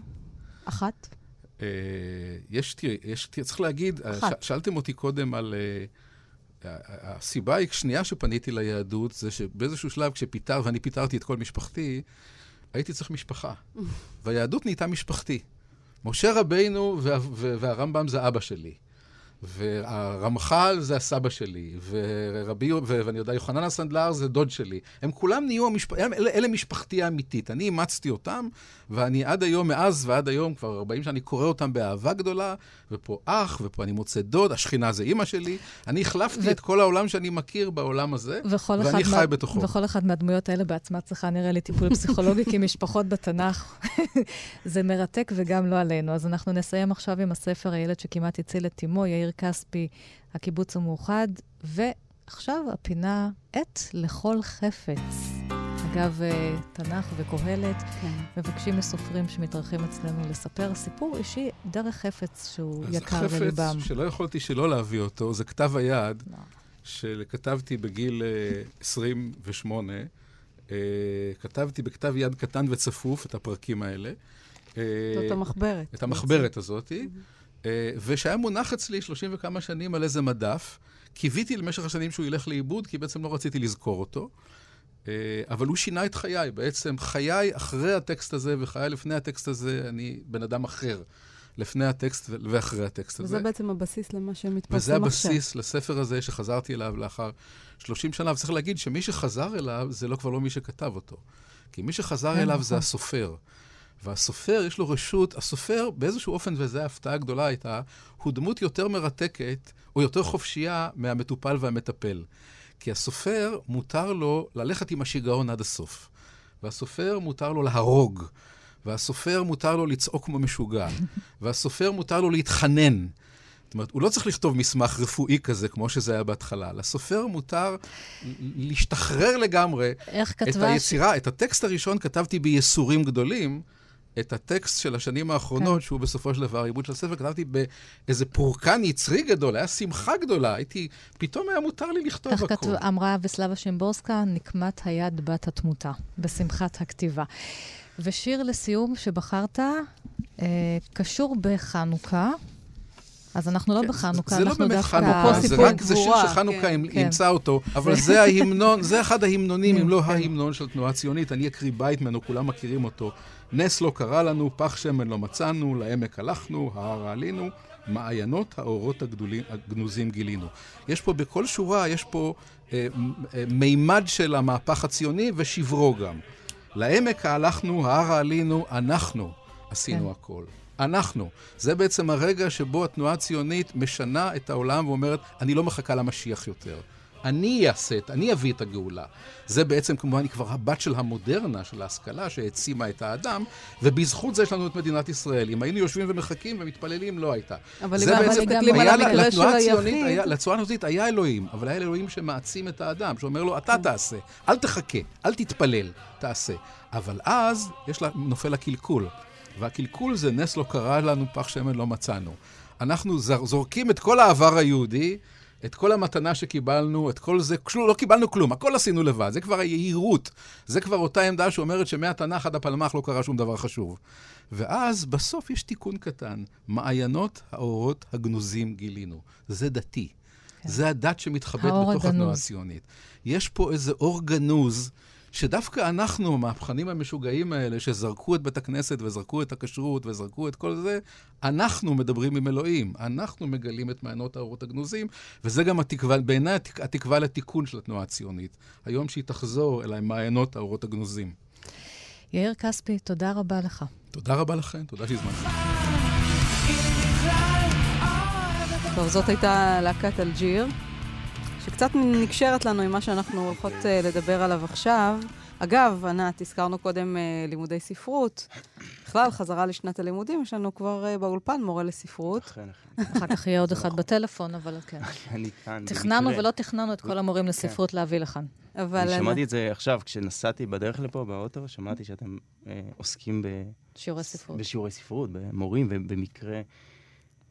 אחת? אה, יש, תראי, יש, צריך להגיד, ש, שאלתם אותי קודם על... Uh, הסיבה השנייה שפניתי ליהדות זה שבאיזשהו שלב כשפיטר, ואני פיטרתי את כל משפחתי, הייתי צריך משפחה. והיהדות נהייתה משפחתי. משה רבינו וה, והרמב"ם זה אבא שלי. והרמח"ל זה הסבא שלי, ורבי, ואני יודע, יוחנן הסנדלר זה דוד שלי. הם כולם נהיו, המשפ... אלה, אלה משפחתי האמיתית. אני אימצתי אותם, ואני עד היום, מאז ועד היום, כבר 40 שנה, אני קורא אותם באהבה גדולה, ופה אח, ופה אני מוצא דוד, השכינה זה אימא שלי. אני החלפתי ו... את כל העולם שאני מכיר בעולם הזה, ואני חי מה... בתוכו. וכל אחד מהדמויות האלה בעצמה צריכה נראה לי טיפול פסיכולוגי, כי משפחות בתנ"ך זה מרתק וגם לא עלינו. אז אנחנו נסיים עכשיו עם הספר הילד שכמעט הציל את אמו, יאיר כספי, הקיבוץ המאוחד, ועכשיו הפינה עת לכל חפץ. אגב, אה, תנ"ך וקהלת כן. מבקשים מסופרים שמתארחים אצלנו לספר סיפור אישי דרך חפץ שהוא יקר לליבם. אז חפץ שלא יכולתי שלא להביא אותו, זה כתב היד לא. שכתבתי בגיל 28. אה, uh, אה, כתבתי בכתב יד קטן וצפוף את הפרקים האלה. זאת המחברת. את המחברת הזאתי. ושהיה מונח אצלי 30 וכמה שנים על איזה מדף. קיוויתי למשך השנים שהוא ילך לאיבוד, כי בעצם לא רציתי לזכור אותו. אה, אבל הוא שינה את חיי. בעצם חיי אחרי הטקסט הזה וחיי לפני הטקסט הזה, אני בן אדם אחר. לפני הטקסט ואחרי הטקסט וזה הזה. וזה בעצם הבסיס למה שמתפרסם עכשיו. וזה הבסיס עכשיו. לספר הזה שחזרתי אליו לאחר 30 שנה. וצריך להגיד שמי שחזר אליו, זה לא כבר לא מי שכתב אותו. כי מי שחזר כן, אליו נכון. זה הסופר. והסופר, יש לו רשות, הסופר באיזשהו אופן, וזו ההפתעה הגדולה הייתה, הוא דמות יותר מרתקת, או יותר חופשייה מהמטופל והמטפל. כי הסופר, מותר לו ללכת עם השיגעון עד הסוף. והסופר, מותר לו להרוג. והסופר, מותר לו לצעוק כמו משוגע. והסופר, מותר לו להתחנן. זאת אומרת, הוא לא צריך לכתוב מסמך רפואי כזה, כמו שזה היה בהתחלה. לסופר מותר להשתחרר לגמרי את היצירה. ש... את הטקסט הראשון כתבתי בייסורים גדולים. את הטקסט של השנים האחרונות, כן. שהוא בסופו של דבר עיבוד של הספר, כתבתי באיזה פורקן יצרי גדול, היה שמחה גדולה, הייתי, פתאום היה מותר לי לכתוב הכול. כך כתוב, אמרה וסלבה שימבורסקה, נקמת היד בת התמותה, בשמחת הכתיבה. ושיר לסיום שבחרת, אה, קשור בחנוכה. אז אנחנו לא כן, בחנוכה, זה לא אנחנו באמת דווקא... חנוכה, זה רק, זה שיר שחנוכה כן. כן. אימצה אותו, אבל זה ההמנון, זה אחד ההמנונים, אם לא. ההמנון של תנועה ציונית. אני אקריא בית ממנו, כולם מכירים אותו. נס לא קרה לנו, פח שמן לא מצאנו, לעמק הלכנו, ההר עלינו, מעיינות האורות הגדולים- הגנוזים גילינו. יש פה בכל שורה, יש פה אה, אה, מימד של המהפך הציוני ושברו גם. לעמק הלכנו, ההר עלינו, אנחנו עשינו כן. הכל. אנחנו. זה בעצם הרגע שבו התנועה הציונית משנה את העולם ואומרת, אני לא מחכה למשיח יותר. אני אעשה את, אני אביא את הגאולה. זה בעצם כמובן היא כבר הבת של המודרנה, של ההשכלה, שהעצימה את האדם, ובזכות זה יש לנו את מדינת ישראל. אם היינו יושבים ומחכים ומתפללים, לא הייתה. אבל זה אם בעצם- אנחנו מסתכלים על היה המקרה של לתנועה הציונית היחיד, לתנועה הציונית היה אלוהים, אבל היה אלוהים שמעצים את האדם, שאומר לו, אתה תעשה, אל תחכה, אל תתפלל, תעשה. אבל אז יש לה, נופל הקלקול, והקלקול זה נס לא קרה לנו, פח שמן לא מצאנו. אנחנו זורקים את כל העבר היהודי, את כל המתנה שקיבלנו, את כל זה, כלום, לא קיבלנו כלום, הכל עשינו לבד. זה כבר היהירות. זה כבר אותה עמדה שאומרת שמהתנ"ך עד הפלמ"ח לא קרה שום דבר חשוב. ואז בסוף יש תיקון קטן, מעיינות האורות הגנוזים גילינו. זה דתי. כן. זה הדת שמתחבאת בתוך התנועה. הציונית. יש פה איזה אור גנוז, שדווקא אנחנו, המהפכנים המשוגעים האלה, שזרקו את בית הכנסת וזרקו את הכשרות וזרקו את כל זה, אנחנו מדברים עם אלוהים. אנחנו מגלים את מעיינות האורות הגנוזים, וזה גם התקווה, בעיניי התק- התקווה לתיקון של התנועה הציונית. היום שהיא תחזור אל מעיינות האורות הגנוזים. יאיר כספי, תודה רבה לך. תודה רבה לכם, תודה שהזמנתם. טוב, זאת הייתה להקת אלג'יר, שקצת נקשרת לנו עם מה שאנחנו הולכות אה, לדבר עליו עכשיו. אגב, ענת, הזכרנו קודם אה, לימודי ספרות. בכלל, חזרה לשנת הלימודים, יש לנו כבר אה, באולפן מורה לספרות. אכן, אכן. אחר כך יהיה עוד אחד בטלפון, אבל כן. אני כאן. תכננו. ולא תכננו את כל המורים לספרות להביא לכאן. אבל... אני שמעתי את זה עכשיו, כשנסעתי בדרך לפה, באוטו, שמעתי שאתם עוסקים ב... שיעורי ספרות. בשיעורי ספרות, במורים, ובמקרה...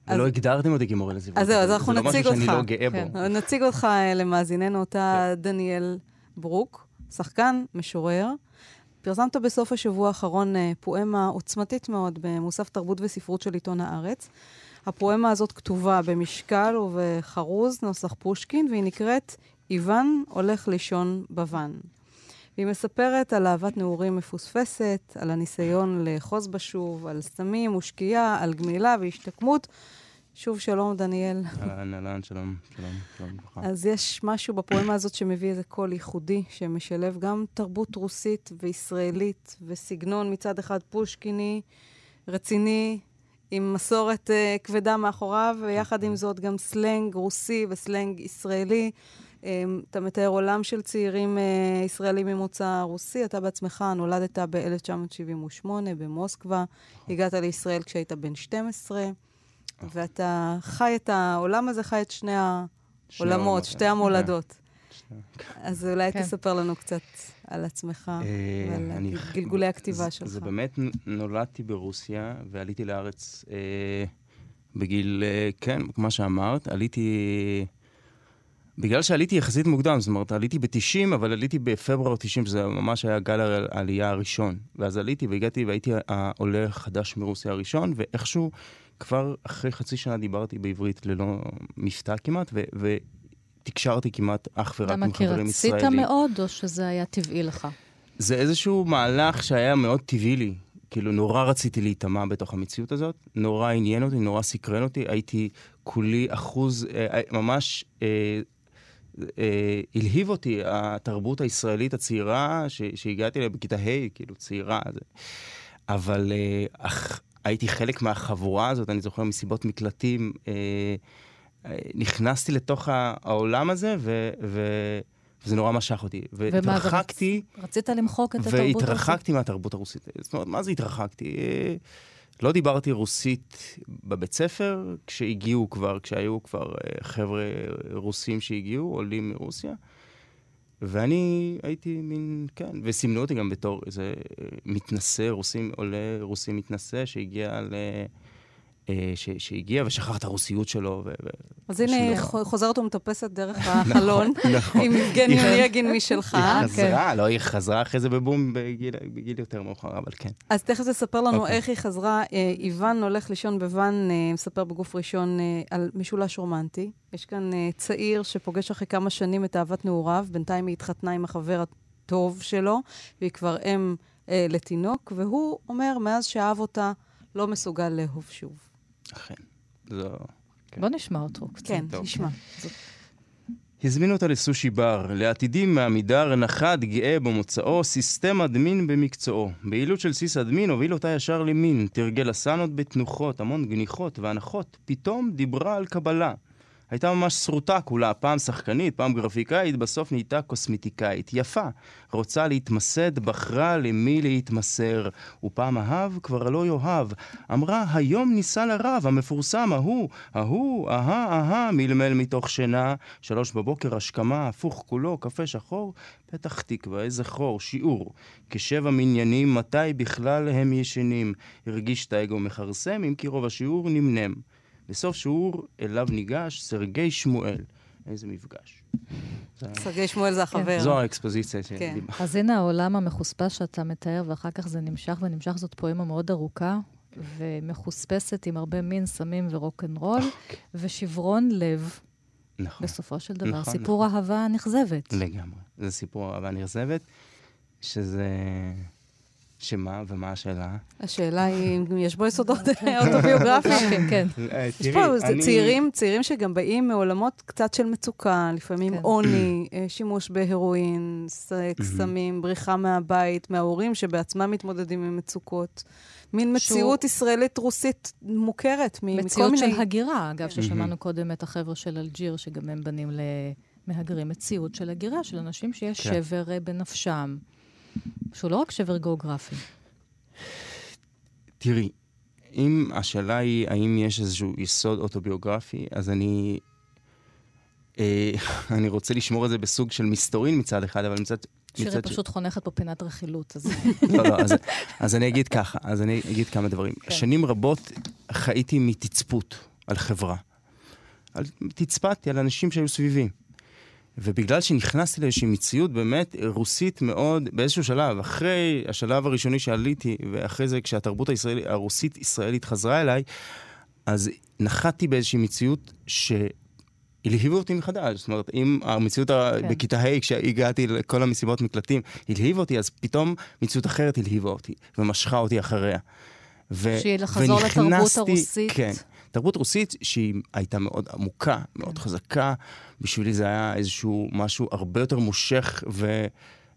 אז- ולא הגדרתם אותי כמורה לספרות. אז זהו, אז אנחנו זה נציג לא משהו שאני אותך. לא גאה כן. בו. נציג אותך אה, למאזיננו, אותה דניאל ברוק, שחקן, משורר. פרסמת בסוף השבוע האחרון אה, פואמה עוצמתית מאוד במוסף תרבות וספרות של עיתון הארץ. הפואמה הזאת כתובה במשקל ובחרוז, נוסח פושקין, והיא נקראת "איוון הולך לישון בוואן". והיא מספרת על אהבת נעורים מפוספסת, על הניסיון לאחוז בשוב, על סמים ושקיעה, על גמילה והשתקמות. שוב שלום, דניאל. אהלן, אהלן, שלום, שלום, שלום וברכה. אז יש משהו בפואמה הזאת שמביא איזה קול ייחודי, שמשלב גם תרבות רוסית וישראלית, וסגנון מצד אחד פושקיני, רציני, עם מסורת uh, כבדה מאחוריו, ויחד עם זאת גם סלנג רוסי וסלנג ישראלי. Um, אתה מתאר עולם של צעירים uh, ישראלים ממוצא רוסי. אתה בעצמך נולדת ב-1978 במוסקבה, הגעת לישראל כשהיית בן 12, ואתה חי את העולם הזה, חי את שני העולמות, שתי כן. המולדות. שני- אז אולי כן. תספר לנו קצת על עצמך אה, ועל אני- גלגולי הכתיבה זה- שלך. זה באמת, נולדתי ברוסיה ועליתי לארץ אה, בגיל, אה, כן, כמו שאמרת, עליתי... בגלל שעליתי יחסית מוקדם, זאת אומרת, עליתי ב-90, אבל עליתי בפברואר 90, שזה ממש היה גל העל- העלייה הראשון. ואז עליתי והגעתי והייתי העולה החדש מרוסיה הראשון, ואיכשהו כבר אחרי חצי שנה דיברתי בעברית ללא מבטא כמעט, ו- ותקשרתי כמעט אך ורק למה? עם כי חברים רצית ישראלים. מאוד, או שזה היה טבעי לך? זה איזשהו מהלך שהיה מאוד טבעי לי. כאילו, נורא רציתי להיטמע בתוך המציאות הזאת, נורא עניין אותי, נורא סקרן אותי, הייתי כולי אחוז, אה, אה, ממש אה, אה, הלהיב אותי התרבות הישראלית הצעירה ש, שהגעתי אליה בכיתה ה', כאילו, צעירה. זה. אבל אה, אך, הייתי חלק מהחבורה הזאת, אני זוכר מסיבות מקלטים, אה, אה, נכנסתי לתוך העולם הזה, ו... ו וזה נורא משך אותי. והתרחקתי, רצית למחוק את התרבות הרוסית? והתרחקתי מהתרבות הרוסית. זאת אומרת, מה זה התרחקתי? לא דיברתי רוסית בבית ספר, כשהגיעו כבר, כשהיו כבר אה, חבר'ה רוסים שהגיעו, עולים מרוסיה. ואני הייתי מין, כן, וסימנו אותי גם בתור איזה אה, מתנשא, רוסי, עולה רוסי מתנשא, שהגיע ל... אה, ש, שהגיע ושכח את הרוסיות שלו. ו. אז הנה, היא שלא. חוזרת ומטפסת דרך החלון. עם יבגני אוניגין משלך. היא כן. חזרה, לא, היא חזרה אחרי זה בבום בגיל, יותר מאוחר, אבל כן. אז תכף תספר לנו אוקיי. איך היא חזרה. אה, איוון הולך לישון בוואן, אה, מספר בגוף ראשון על משולש רומנטי. יש כאן צעיר שפוגש אחרי כמה שנים את אהבת נעוריו, בינתיים היא התחתנה עם החבר הטוב שלו, והיא כבר אם לתינוק, והוא אומר, מאז שאהב אותה, לא מסוגל לאהוב שוב. אכן. זו... בוא נשמע אותו קצת. כן, טוב. נשמע. הזמין אותה לסושי בר, לעתידים מעמידר נחת גאה במוצאו, סיסטם אדמין במקצועו. בעילות של סיס אדמין הוביל אותה ישר למין, תרגל אסנות בתנוחות, המון גניחות והנחות, פתאום דיברה על קבלה. הייתה ממש שרוטה כולה, פעם שחקנית, פעם גרפיקאית, בסוף נהייתה קוסמטיקאית. יפה, רוצה להתמסד, בחרה למי להתמסר. ופעם אהב, כבר לא יאהב. אמרה, היום ניסה לרב, המפורסם, ההוא, ההוא, אהה, אהה, מלמל מתוך שינה. שלוש בבוקר, השכמה, הפוך כולו, קפה שחור, פתח תקווה, איזה חור, שיעור. כשבע מניינים, מתי בכלל הם ישנים? הרגיש את האגו מכרסם, אם כי רוב השיעור נמנם. בסוף שיעור אליו ניגש סרגי שמואל. איזה מפגש. סרגי שמואל זה החבר. זו האקספוזיציה כן. שדיברתי. אז הנה העולם המחוספס שאתה מתאר, ואחר כך זה נמשך ונמשך. זאת פואמה מאוד ארוכה ומחוספסת עם הרבה מין, סמים ורוקנרול, ושברון לב, נכון. בסופו של דבר. נכון, סיפור אהבה נכזבת. לגמרי. זה סיפור אהבה נרזבת, שזה... שמה ומה השאלה? השאלה היא אם יש בו יסודות אוטוביוגרפיים. כן. אה, יש פה צעירים, צעירים שגם באים מעולמות קצת של מצוקה, לפעמים כן. עוני, אה, שימוש בהרואין, סקס, סמים, בריחה מהבית, מההורים שבעצמם מתמודדים עם מצוקות. מין מציאות ישראלית-רוסית מוכרת מכל מציאות מיני... של הגירה, אגב, כן. ששמענו קודם את החבר'ה של אלג'יר, שגם הם בנים למהגרים. מציאות של הגירה, של אנשים שיש כן. שבר אה, בנפשם, שהוא לא רק שבר גיאוגרפי. תראי, אם השאלה היא האם יש איזשהו יסוד אוטוביוגרפי, אז אני... אה, אני רוצה לשמור את זה בסוג של מסתורין מצד אחד, אבל מצד... שירי מצד ש- פשוט חונכת פה פינת רכילות, אז לא, לא, אז, אז אני אגיד ככה, אז אני אגיד כמה דברים. כן. שנים רבות חייתי מתצפות על חברה. על, תצפתי על אנשים שהיו סביבי. ובגלל שנכנסתי לאיזושהי מציאות באמת רוסית מאוד, באיזשהו שלב, אחרי השלב הראשוני שעליתי, ואחרי זה כשהתרבות הישראלית, הרוסית-ישראלית חזרה אליי, אז נחתתי באיזושהי מציאות ש... הלהיבו אותי מחדש. זאת אומרת, אם המציאות כן. בכיתה ה', כשהגעתי לכל המסיבות מקלטים, הלהיבה אותי, אז פתאום מציאות אחרת הלהיבה אותי, ומשכה אותי אחריה. ו- לחזור לתרבות ונכנסתי- הרוסית. כן. תרבות רוסית שהיא הייתה מאוד עמוקה, מאוד. חזקה. בשבילי זה היה איזשהו משהו הרבה יותר מושך ו...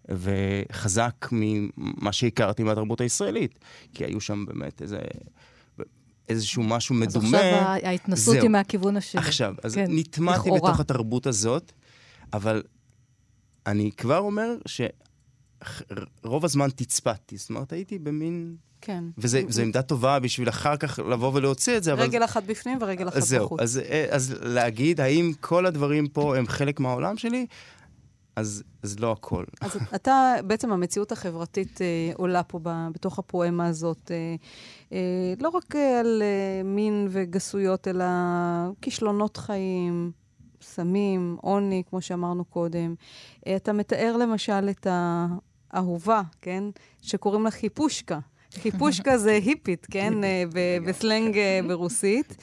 וחזק ממה שהכרתי מהתרבות הישראלית. כי היו שם באמת איזה... איזשהו משהו אז מדומה. עכשיו ה- ההתנסות זהו. היא מהכיוון השני. עכשיו, אז כן, כן, נטמעתי לכאורה. בתוך התרבות הזאת, אבל אני כבר אומר שרוב הזמן תצפתי. זאת אומרת, הייתי במין... כן. וזו עמדה טובה בשביל אחר כך לבוא ולהוציא את זה, אבל... רגל אחת בפנים ורגל אחת זהו, בחוץ. אז, אה, אז להגיד האם כל הדברים פה הם חלק מהעולם שלי, אז, אז לא הכל. אז אתה, בעצם המציאות החברתית אה, עולה פה ב, בתוך הפואמה הזאת, אה, אה, לא רק אה, על אה, מין וגסויות, אלא כישלונות חיים, סמים, עוני, כמו שאמרנו קודם. אה, אתה מתאר למשל את האהובה, כן? שקוראים לה חיפושקה. חיפושקה זה היפית, כן? אה, בסלנג אה, ברוסית.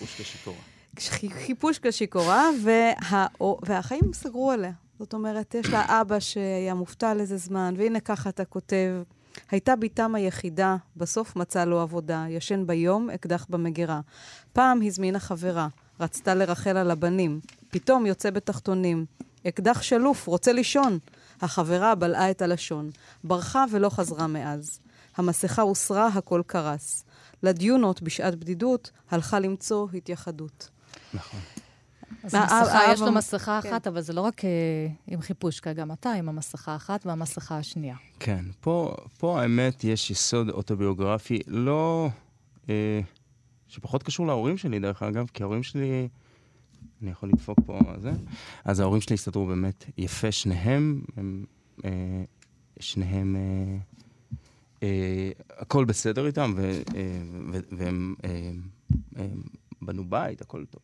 חיפושקה שיכורה, וה... והחיים סגרו עליה. זאת אומרת, יש לה אבא שהיה מובטל איזה זמן, והנה ככה אתה כותב. הייתה בתם היחידה, בסוף מצאה לו עבודה, ישן ביום, אקדח במגירה. פעם הזמינה חברה, רצתה לרחל על הבנים, פתאום יוצא בתחתונים. אקדח שלוף, רוצה לישון. החברה בלעה את הלשון, ברחה ולא חזרה מאז. המסכה הוסרה, הכל קרס. לדיונות בשעת בדידות הלכה למצוא התייחדות. נכון. אז מסכה, האב- יש לו מסכה כן. אחת, אבל זה לא רק אה, עם חיפושקה, גם אתה עם המסכה האחת והמסכה השנייה. כן, פה, פה האמת יש יסוד אוטוביוגרפי, לא... אה, שפחות קשור להורים שלי, דרך אגב, כי ההורים שלי... אני יכול לדפוק פה זה. אז ההורים שלי הסתדרו באמת יפה, שניהם, הם, אה, שניהם, אה, אה, הכל בסדר איתם, אה, והם אה, בנו בית, הכל טוב.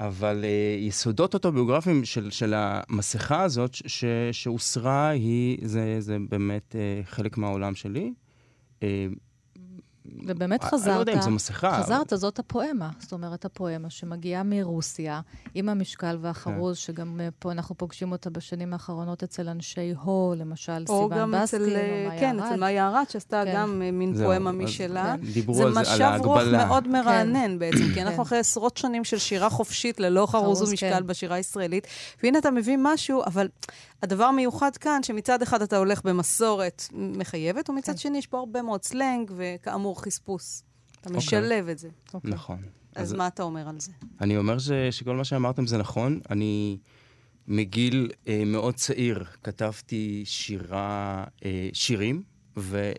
אבל uh, יסודות אוטוביוגרפיים של, של המסכה הזאת שהוסרה, זה, זה באמת uh, חלק מהעולם שלי. Uh, ובאמת חזרת, אני לא יודע אם זו מסכה. חזרת, אבל... זאת הפואמה. זאת אומרת, הפואמה שמגיעה מרוסיה, עם המשקל והחרוז, כן. שגם פה אנחנו פוגשים אותה בשנים האחרונות אצל אנשי הו, למשל, סיוון בסקין, או מאיה ארד. כן, אצל מאיה ארד, שעשתה כן. גם מין זהו, פואמה משלה. כן. דיברו על זה, על ההגבלה. זה משב רוח מאוד מרענן כן. בעצם, כי אנחנו כן. אחרי עשרות שנים של שירה חופשית ללא חרוז ומשקל כן. בשירה הישראלית, והנה אתה מביא משהו, אבל הדבר המיוחד כאן, שמצד אחד אתה הולך במסורת מחייבת, ומצד כן. שני יש פה הרבה מאוד סלנג, וכאמור חספוס. אתה okay. אוקיי. משלב את זה. Okay. אוקיי. נכון. אז, אז מה אתה אומר על זה? אני אומר ש, שכל מה שאמרתם זה נכון. אני מגיל אה, מאוד צעיר כתבתי שירה, אה, שירים, ו,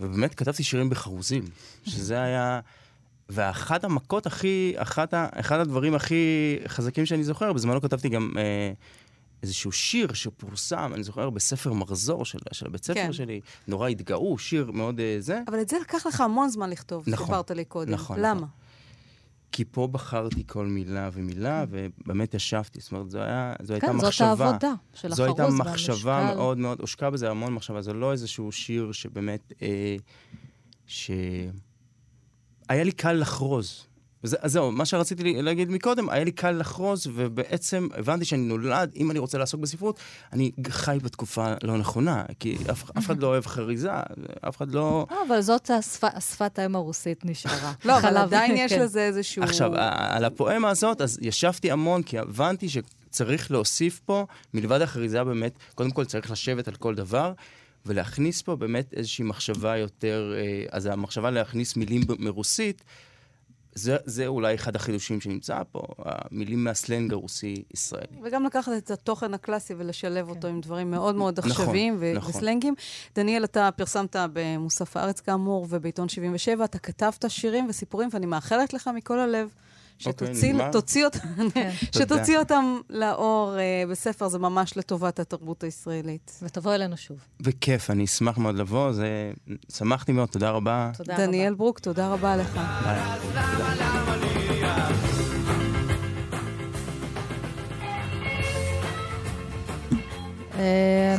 ובאמת כתבתי שירים בחרוזים, שזה היה... ואחת המכות הכי, אחת ה, אחד הדברים הכי חזקים שאני זוכר, בזמנו כתבתי גם אה, איזשהו שיר שפורסם, אני זוכר, בספר מחזור של, של הבית ספר כן. שלי, נורא התגאו, שיר מאוד uh, זה. אבל את זה לקח לך המון זמן לכתוב, נכון, סיפרת לי קודם. נכון. למה? נכון. כי פה בחרתי כל מילה ומילה, כן. ובאמת ישבתי. זאת אומרת, זו, היה, זו הייתה כן, מחשבה. כן, זאת העבודה של החרוז והמשקל. זו הייתה מחשבה והמשקל. מאוד מאוד, הושקע בזה המון מחשבה. זה לא איזשהו שיר שבאמת, אה, ש... היה לי קל לחרוז. וזה, אז זהו, מה שרציתי להגיד מקודם, היה לי קל לחרוז, ובעצם הבנתי שאני נולד, אם אני רוצה לעסוק בספרות, אני חי בתקופה לא נכונה, כי אף, אף אחד לא אוהב חריזה, אף אחד לא... לא אבל זאת השפ, שפת האם הרוסית נשארה. לא, אבל עדיין יש כן. לזה איזשהו... עכשיו, על הפואמה הזאת, אז ישבתי המון, כי הבנתי שצריך להוסיף פה, מלבד החריזה באמת, קודם כל צריך לשבת על כל דבר. ולהכניס פה באמת איזושהי מחשבה יותר, אה, אז המחשבה להכניס מילים מרוסית, זה, זה אולי אחד החידושים שנמצא פה, המילים מהסלנג הרוסי-ישראלי. וגם לקחת את התוכן הקלאסי ולשלב כן. אותו עם דברים מאוד מאוד נכון, עכשוויים נכון, ו- נכון. וסלנגים. דניאל, אתה פרסמת במוסף הארץ כאמור ובעיתון 77, אתה כתבת שירים וסיפורים, ואני מאחלת לך מכל הלב. שתוציא okay, אותם, כן. שתוציא אותם לאור uh, בספר, זה ממש לטובת התרבות הישראלית. ותבוא אלינו שוב. בכיף, אני אשמח מאוד לבוא, זה... שמחתי מאוד, תודה רבה. תודה דניאל רבה. דניאל ברוק, תודה רבה לך. ביי.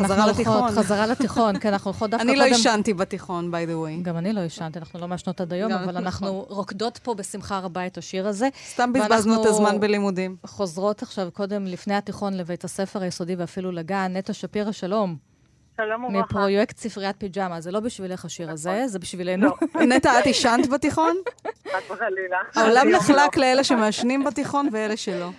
חזרה לתיכון. חזרה לתיכון, כן, אנחנו הולכות דווקא קודם... אני לא עישנתי בתיכון, by the way. גם אני לא עישנתי, אנחנו לא מעשנות עד היום, אבל אנחנו רוקדות פה בשמחה רבה את השיר הזה. סתם בזבזנו את הזמן בלימודים. חוזרות עכשיו קודם, לפני התיכון, לבית הספר היסודי ואפילו לגן. נטע שפירא, שלום. שלום וברכה. מפרויקט ספריית פיג'מה. זה לא בשבילך השיר הזה, נכון. זה בשבילנו. לא. נטע, את עישנת בתיכון? חס וחלילה. העולם נחלק לאלה שמעשנים בתיכון ואלה שלא.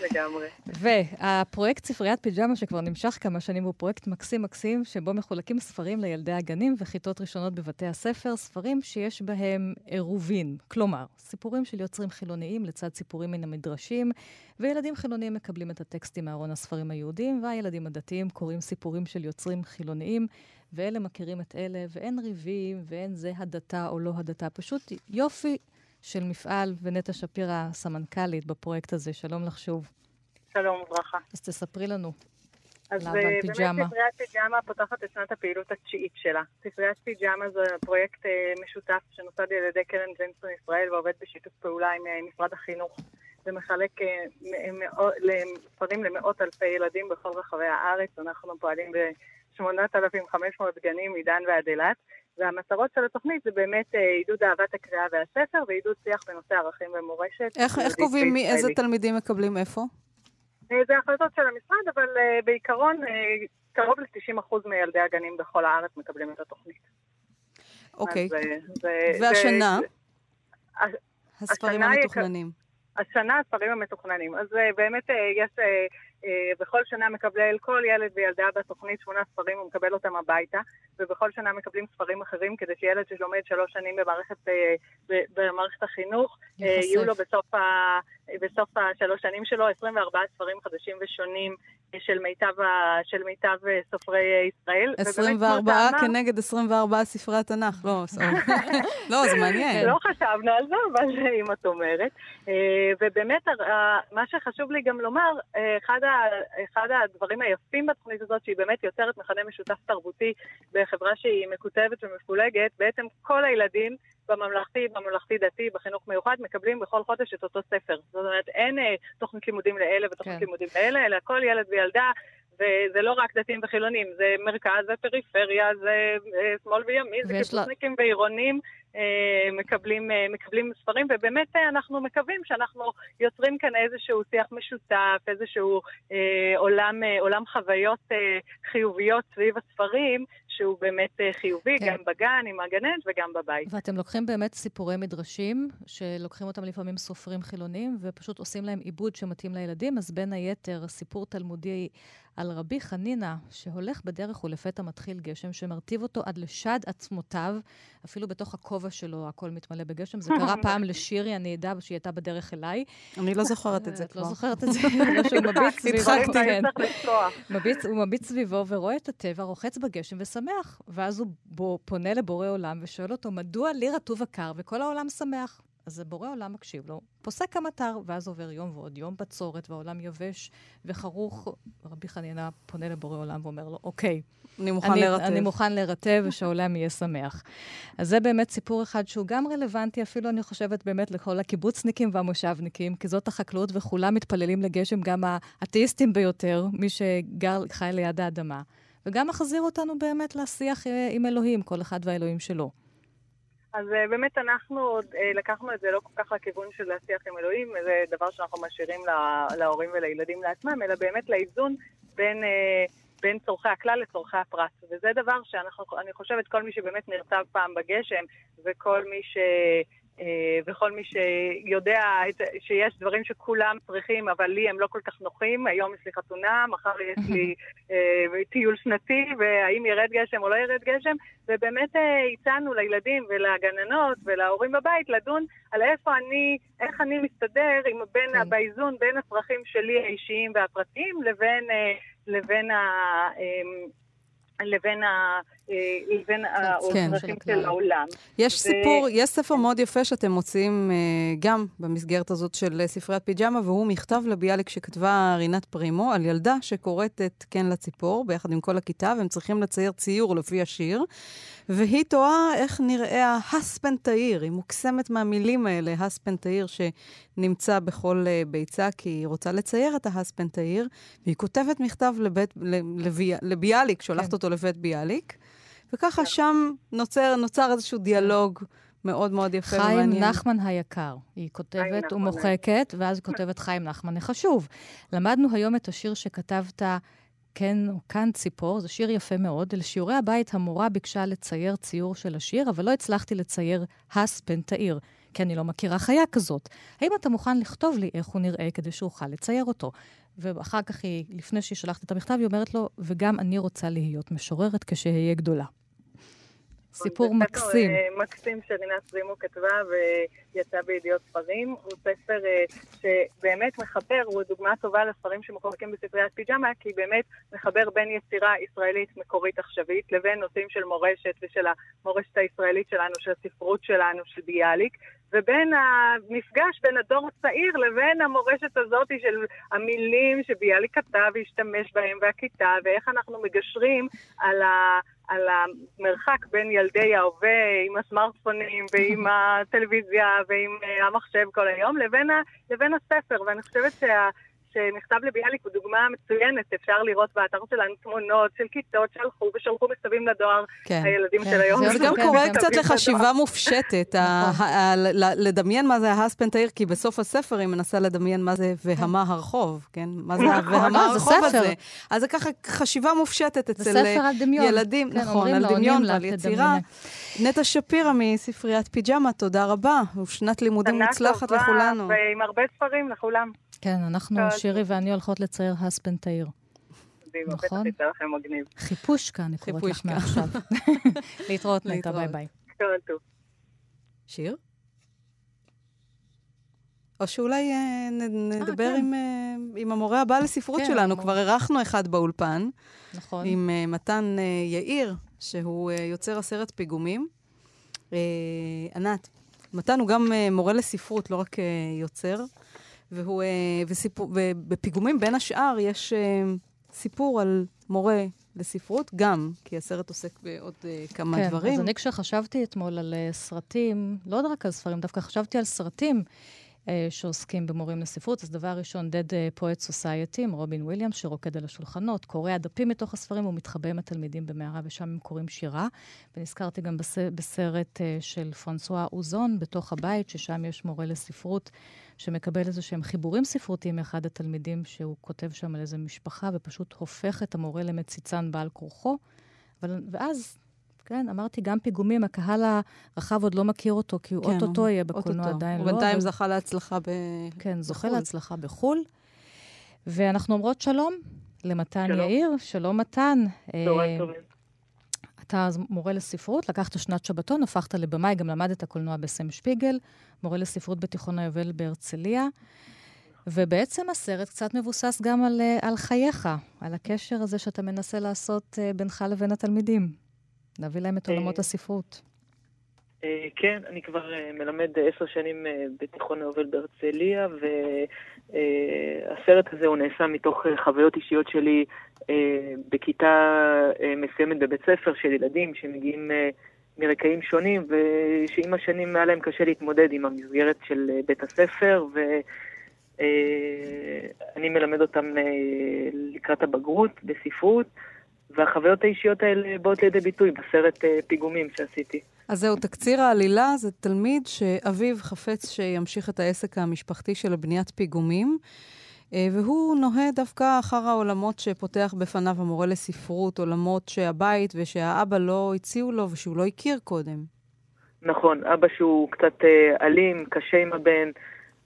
לגמרי. והפרויקט ספריית פיג'מה, שכבר נמשך כמה שנים, הוא פרויקט מקסים מקסים, שבו מחולקים ספרים לילדי הגנים וכיתות ראשונות בבתי הספר, ספרים שיש בהם עירובין. כלומר, סיפורים של יוצרים חילוניים לצד סיפורים מן המדרשים, וילדים חילוניים מקבלים את הטקסטים מארון הספרים היהודיים, והילדים הדתיים קוראים סיפורים של יוצרים חילוניים, ואלה מכירים את אלה, ואין ריבים, ואין זה הדתה או לא הדתה. פשוט יופי של מפעל, ונטע שפירא, סמנכ"לית בפרויקט הזה. שלום לך שוב. שלום וברכה. אז תספרי לנו. אז אה, באמת ספריית פיג'מה פותחת את שנת הפעילות התשיעית שלה. ספריית פיג'מה זה פרויקט אה, משותף שנוסד על ידי קרן ג'נסון ישראל ועובד בשיתוף פעולה עם אה, משרד החינוך. ומחלק ספרים למאות אלפי ילדים בכל רחבי הארץ. אנחנו פועלים ב-8,500 גנים מדן ועד אילת. והמטרות של התוכנית זה באמת אה, עידוד אהבת הקריאה והספר ועידוד שיח בנושא ערכים ומורשת. איך, איך קובעים מי, איזה תלמידים מקבלים איפה? אה, זה החלטות של המשרד, אבל uh, בעיקרון uh, קרוב ל-90% מילדי הגנים בכל הארץ מקבלים את התוכנית. אוקיי. אז, זה, והשנה? זה, הספרים השנה המתוכננים. השנה הספרים המתוכננים. אז uh, באמת uh, יש... אה, בכל שנה מקבל כל ילד וילדה בתוכנית שמונה ספרים, הוא מקבל אותם הביתה, ובכל שנה מקבלים ספרים אחרים כדי שילד שלומד שלוש שנים במערכת, אה, במערכת החינוך, אה, יחשף. יהיו לו בסוף, ה, בסוף השלוש שנים שלו 24 ספרים חדשים ושונים של מיטב, של מיטב סופרי ישראל. 24 כנגד 24 ספרי התנ"ך, לא, לא, זה מעניין. לא חשבנו על זה, אבל אם את אומרת. ובאמת, מה שחשוב לי גם לומר, אחד אחד הדברים היפים בתוכנית הזאת, שהיא באמת יוצרת מכנה משותף תרבותי בחברה שהיא מקוטבת ומפולגת, בעצם כל הילדים בממלכתי, בממלכתי-דתי, בחינוך מיוחד, מקבלים בכל חודש את אותו ספר. זאת אומרת, אין אה, תוכנית לימודים לאלה ותוכנית כן. לימודים לאלה, אלא כל ילד וילדה, וזה לא רק דתיים וחילונים, זה מרכז, זה פריפריה, זה אה, שמאל וימין, זה ויש לה- קיבוצניקים ועירונים. אה, מקבלים, אה, מקבלים ספרים, ובאמת אנחנו מקווים שאנחנו יוצרים כאן איזשהו שיח משותף, איזשהו אה, עולם, אה, עולם חוויות אה, חיוביות סביב הספרים, שהוא באמת אה, חיובי, כן. גם בגן עם הגננת וגם בבית. ואתם לוקחים באמת סיפורי מדרשים, שלוקחים אותם לפעמים סופרים חילונים, ופשוט עושים להם עיבוד שמתאים לילדים, אז בין היתר, סיפור תלמודי על רבי חנינא, שהולך בדרך ולפתע מתחיל גשם, שמרטיב אותו עד לשד עצמותיו, אפילו בתוך הכובע שלו הכל מתמלא בגשם. זה קרה פעם לשירי, אני עדה שהיא הייתה בדרך אליי. אני לא זוכרת את זה את לא כבר. זוכרת את זה, לא שהוא מביט סביבו. הדחקתי. כן. הוא מביט סביבו ורואה את הטבע רוחץ בגשם ושמח. ואז הוא פונה לבורא עולם ושואל אותו, מדוע לי רטוב הקר וכל העולם שמח? אז בורא עולם מקשיב לו, פוסק המטר, ואז עובר יום ועוד יום בצורת, והעולם יבש וחרוך. רבי חנינא פונה לבורא עולם ואומר לו, אוקיי, אני מוכן אני, להירטב. אני מוכן להירטב ושהעולם יהיה שמח. אז זה באמת סיפור אחד שהוא גם רלוונטי, אפילו אני חושבת באמת לכל הקיבוצניקים והמושבניקים, כי זאת החקלאות וכולם מתפללים לגשם, גם האתאיסטים ביותר, מי שגר, חי ליד האדמה. וגם מחזיר אותנו באמת לשיח אה, עם אלוהים, כל אחד והאלוהים שלו. אז אה, באמת אנחנו אה, לקחנו את זה לא כל כך לכיוון של השיח עם אלוהים, זה דבר שאנחנו משאירים לה- להורים ולילדים לעצמם, אלא באמת לאיזון בין, אה, בין צורכי הכלל לצורכי הפרט. וזה דבר שאני חושבת כל מי שבאמת נרטב פעם בגשם, וכל מי ש... אה, וכל מי שיודע שיש דברים שכולם צריכים, אבל לי הם לא כל כך נוחים, היום יש לי חתונה, מחר יש לי אה, טיול שנתי, והאם ירד גשם או לא ירד גשם, ובאמת אה, הצענו לילדים ולגננות ולהורים בבית לדון על איפה אני, איך אני מסתדר עם בין, כן. באיזון בין הצרכים שלי האישיים והפרטיים לבין, אה, לבין ה... אה, לבין, כן. הצרכים של. העולם. יש ו- סיפור, יש ספר מאוד יפה שאתם מוציאים אה, גם במסגרת הזאת של אה, ספריית פיג'מה, והוא מכתב לביאליק שכתבה רינת פרימו על ילדה שקוראת את כן לציפור ביחד עם כל הכיתה, והם צריכים לצייר ציור לפי השיר, והיא תוהה איך נראה ההספן תאיר, היא מוקסמת מהמילים האלה, הספן תאיר שנמצא בכל ביצה, כי היא רוצה לצייר את ההספן תאיר, והיא כותבת מכתב לבית, לבי, לביאליק, שולחת כן. אותו לבית ביאליק, וככה שם נוצר, נוצר איזשהו דיאלוג מאוד מאוד יפה חיים ומעניין. נחמן היקר. היא כותבת ומוחקת, ואז היא כותבת חיים נחמן החשוב. למדנו היום את השיר שכתבת, כן או כאן ציפור, זה שיר יפה מאוד. לשיעורי הבית המורה ביקשה לצייר ציור של השיר, אבל לא הצלחתי לצייר הספן תאיר, כי אני לא מכירה חיה כזאת. האם אתה מוכן לכתוב לי איך הוא נראה כדי שאוכל לצייר אותו? ואחר כך היא, לפני שהיא שלחת את המכתב, היא אומרת לו, וגם אני רוצה להיות משוררת כשאהיה גדולה. סיפור מקסים. אה, מקסים שרינת פרימו כתבה ויצא בידיעות ספרים. הוא ספר אה, שבאמת מחבר, הוא דוגמה טובה לספרים שמחולקים בספריית פיג'מה, כי באמת מחבר בין יצירה ישראלית מקורית עכשווית לבין נושאים של מורשת ושל המורשת הישראלית שלנו, של הספרות שלנו, של ביאליק. ובין המפגש בין הדור הצעיר לבין המורשת הזאת של המילים שביאליק כתב והשתמש בהם והכיתה, ואיך אנחנו מגשרים על ה... על המרחק בין ילדי ההווה עם הסמארטפונים ועם הטלוויזיה ועם אה, המחשב כל היום לבין, ה, לבין הספר. ואני חושבת שה... שנכתב לביאליק הוא דוגמה מצוינת, אפשר לראות באתר שלנו תמונות של כיתות שהלכו ושלחו מכתבים לדואר, כן. הילדים כן, של היום. זה גם כן, קורא כן. קצת לחשיבה לדואר. מופשטת, ה- נכון. ה- ה- ל- לדמיין מה זה ההספן תאיר, כי בסוף הספר היא מנסה לדמיין מה זה והמה הרחוב, כן? מה זה נכון. והמה הרחוב. הזה. אז זה ככה חשיבה מופשטת אצל. ילדים, כן, נכון, על דמיון לה, ועל יצירה. תדמייני. נטע שפירא מספריית פיג'מה, תודה רבה, ושנת לימודים מוצלחת לכולנו. ועם הרבה ספרים לכולם. כן, אנחנו, טוב. שירי ואני הולכות לצייר הספן תאיר. נכון. מגניב. חיפושקה, אני קוראת לך. מעכשיו. להתראות, נטע. ביי ביי. שיר? או שאולי אה, נדבר כן. עם, אה, עם המורה הבא לספרות כן, שלנו. המורה. כבר אירחנו אחד באולפן. נכון. עם מתן יאיר, שהוא יוצר הסרט פיגומים. ענת, מתן הוא גם מורה לספרות, לא רק יוצר. והוא, uh, וסיפור, ובפיגומים, בין השאר, יש uh, סיפור על מורה לספרות, גם כי הסרט עוסק בעוד uh, כמה כן, דברים. כן, אז אני כשחשבתי אתמול על uh, סרטים, לא רק על ספרים, דווקא חשבתי על סרטים. אה, שעוסקים במורים לספרות. אז דבר ראשון, Dead Poet Society עם רובין וויליאמס, שרוקד על השולחנות, קורע דפים מתוך הספרים ומתחבא עם התלמידים במערה, ושם הם קוראים שירה. ונזכרתי גם בס... בסרט אה, של פרנסואה אוזון, בתוך הבית, ששם יש מורה לספרות, שמקבל איזה שהם חיבורים ספרותיים מאחד התלמידים, שהוא כותב שם על איזה משפחה, ופשוט הופך את המורה למציצן בעל כורחו. אבל, ואז כן, אמרתי, גם פיגומים, הקהל הרחב עוד לא מכיר אותו, כי הוא כן, אוטוטו יהיה בקולנוע, עדיין לא. הוא בינתיים זכה להצלחה ב... כן, זוכה להצלחה בחו"ל. ואנחנו אומרות שלום למתן שלום. יאיר. שלום, מתן. צהריים טובים. אתה מורה לספרות, לקחת שנת שבתון, הפכת לבמאי, גם למדת קולנוע בסם שפיגל, מורה לספרות בתיכון היובל בהרצליה. ובעצם הסרט קצת מבוסס גם על, אה, על חייך, על הקשר הזה שאתה מנסה לעשות אה, בינך לבין התלמידים. להביא להם את עולמות אה, הספרות. אה, כן, אני כבר אה, מלמד עשר שנים בתיכון היובל בהרצליה, והסרט הזה הוא נעשה מתוך חוויות אישיות שלי בכיתה מסוימת בבית ספר של ילדים שמגיעים מרקעים שונים, שעם השנים היה להם קשה להתמודד עם המסגרת של בית הספר, ואני מלמד אותם לקראת הבגרות בספרות. והחוויות האישיות האלה באות לידי ביטוי בסרט אה, פיגומים שעשיתי. אז זהו, תקציר העלילה זה תלמיד שאביו חפץ שימשיך את העסק המשפחתי של בניית פיגומים, אה, והוא נוהה דווקא אחר העולמות שפותח בפניו המורה לספרות, עולמות שהבית ושהאבא לא הציעו לו ושהוא לא הכיר קודם. נכון, אבא שהוא קצת אה, אלים, קשה עם הבן,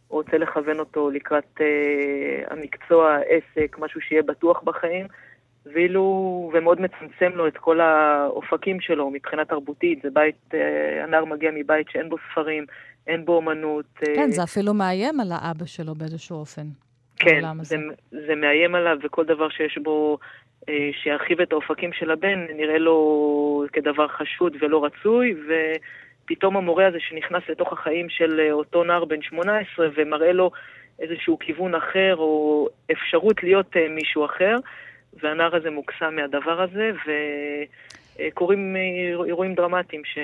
רוצה לכוון אותו לקראת אה, המקצוע, העסק, משהו שיהיה בטוח בחיים. ואילו, ומאוד מצמצם לו את כל האופקים שלו מבחינה תרבותית. זה בית, אה, הנער מגיע מבית שאין בו ספרים, אין בו אומנות. אה, כן, זה אפילו מאיים על האבא שלו באיזשהו אופן. כן, זה, זה מאיים עליו, וכל דבר שיש בו, אה, שירחיב את האופקים של הבן, נראה לו כדבר חשוד ולא רצוי, ופתאום המורה הזה שנכנס לתוך החיים של אותו נער בן 18 ומראה לו איזשהו כיוון אחר, או אפשרות להיות מישהו אחר, והנער הזה מוקסם מהדבר הזה, וקורים אירועים דרמטיים ש...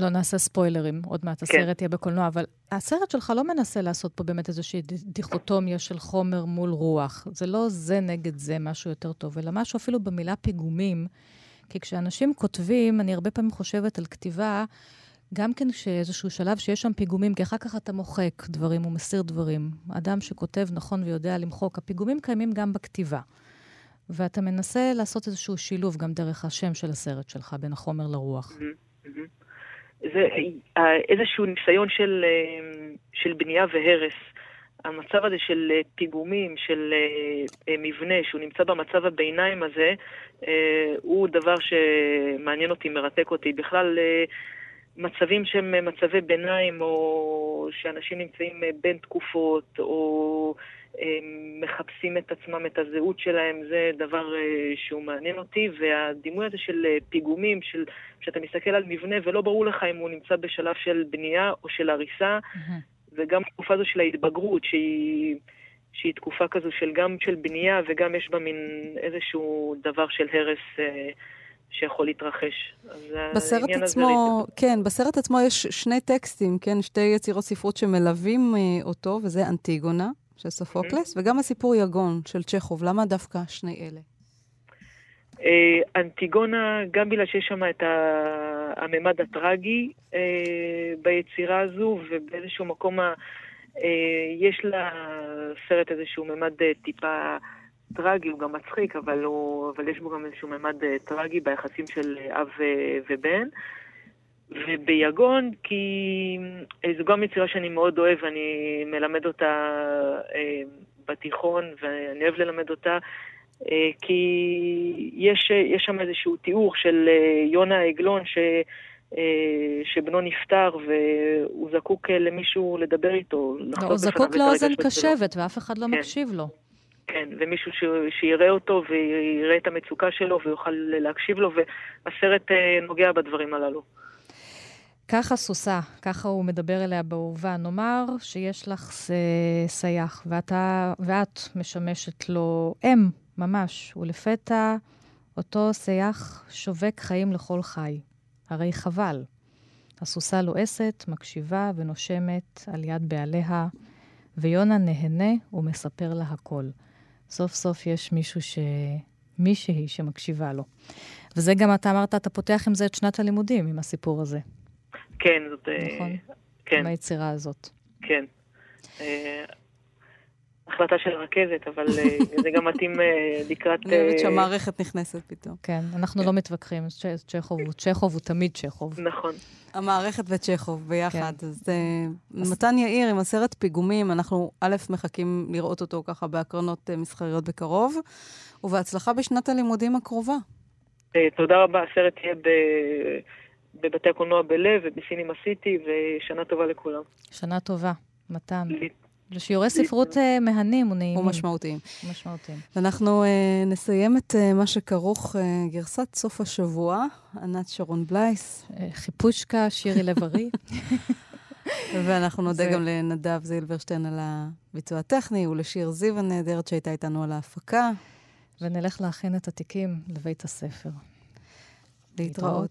לא נעשה ספוילרים, עוד מעט כן. הסרט יהיה בקולנוע, אבל הסרט שלך לא מנסה לעשות פה באמת איזושהי דיכוטומיה של חומר מול רוח. זה לא זה נגד זה, משהו יותר טוב, אלא משהו אפילו במילה פיגומים. כי כשאנשים כותבים, אני הרבה פעמים חושבת על כתיבה, גם כן שאיזשהו שלב שיש שם פיגומים, כי אחר כך אתה מוחק דברים ומסיר דברים. אדם שכותב נכון ויודע למחוק, הפיגומים קיימים גם בכתיבה. ואתה מנסה לעשות איזשהו שילוב גם דרך השם של הסרט שלך, בין החומר לרוח. Mm-hmm, mm-hmm. זה אה, איזשהו ניסיון של, אה, של בנייה והרס. המצב הזה של אה, פיגומים, של מבנה, שהוא נמצא במצב הביניים הזה, הוא דבר שמעניין אותי, מרתק אותי. בכלל, מצבים שהם מצבי ביניים, או שאנשים נמצאים בין תקופות, או מחפשים את עצמם, את הזהות שלהם, זה דבר אה, שהוא מעניין אותי, והדימוי הזה של אה, פיגומים, של, שאתה מסתכל על מבנה ולא ברור לך אם הוא נמצא בשלב של בנייה או של הריסה, mm-hmm. וגם התקופה הזו של ההתבגרות, שהיא, שהיא תקופה כזו של גם של בנייה וגם יש בה מין איזשהו דבר של הרס. אה, שיכול להתרחש. בסרט עצמו, כן, בסרט עצמו יש שני טקסטים, כן, שתי יצירות ספרות שמלווים אותו, וזה אנטיגונה, של סופוקלס, וגם הסיפור יגון של צ'כוב. למה דווקא שני אלה? אה, אנטיגונה, גם בגלל שיש שם את הממד הטרגי אה, ביצירה הזו, ובאיזשהו מקום אה, יש לסרט איזשהו ממד טיפה טרגי, הוא גם מצחיק, אבל, הוא, אבל יש בו גם איזשהו ממד טרגי ביחסים של אב ובן. וביגון, כי אה, זו גם יצירה שאני מאוד אוהב, אני מלמד אותה אה, בתיכון, ואני אוהב ללמד אותה, אה, כי יש, יש שם איזשהו תיאור של יונה העגלון, ש... שבנו נפטר והוא זקוק למישהו לדבר איתו. לא, הוא זקוק לאוזן קשבת ואף אחד לא כן. מקשיב לו. כן, ומישהו ש... שיראה אותו ויראה את המצוקה שלו ויוכל להקשיב לו, והסרט נוגע בדברים הללו. ככה סוסה, ככה הוא מדבר אליה באהובה. נאמר שיש לך סייח, ואתה, ואת משמשת לו אם, ממש, ולפתע אותו סייח שובק חיים לכל חי. הרי חבל. הסוסה לועסת, מקשיבה ונושמת על יד בעליה, ויונה נהנה ומספר לה הכל. סוף סוף יש מישהו ש... מישהי שמקשיבה לו. וזה גם, אתה אמרת, אתה פותח עם זה את שנת הלימודים, עם הסיפור הזה. כן, זאת... נכון. כן, עם היצירה הזאת. כן. אה, החלטה של רכזת, אבל אה, זה גם מתאים אה, לקראת... אני אוהבת שהמערכת נכנסת פתאום. כן, אנחנו לא מתווכחים, צ'כוב הוא צ'כוב הוא תמיד צ'כוב. נכון. המערכת וצ'כוב ביחד. כן. אז מתן יאיר עם הסרט פיגומים, אנחנו א', מחכים לראות אותו ככה בהקרנות מסחריות בקרוב, ובהצלחה בשנת הלימודים הקרובה. תודה רבה, הסרט יהיה ב- בבתי הקולנוע בלב ובסינימה סיטי, ושנה טובה לכולם. שנה טובה, מתן. לי- שיעורי ספרות אה, מהנים ונעימים. ומשמעותיים. משמעותיים. אנחנו uh, נסיים את uh, מה שכרוך uh, גרסת סוף השבוע, ענת שרון בלייס, אה, חיפושקה, שירי לב-ארי. ואנחנו נודה זה- גם לנדב זילברשטיין על הביצוע הטכני, ולשיר זיו הנהדרת שהייתה איתנו על ההפקה. ונלך להכין את התיקים לבית הספר. להתראות.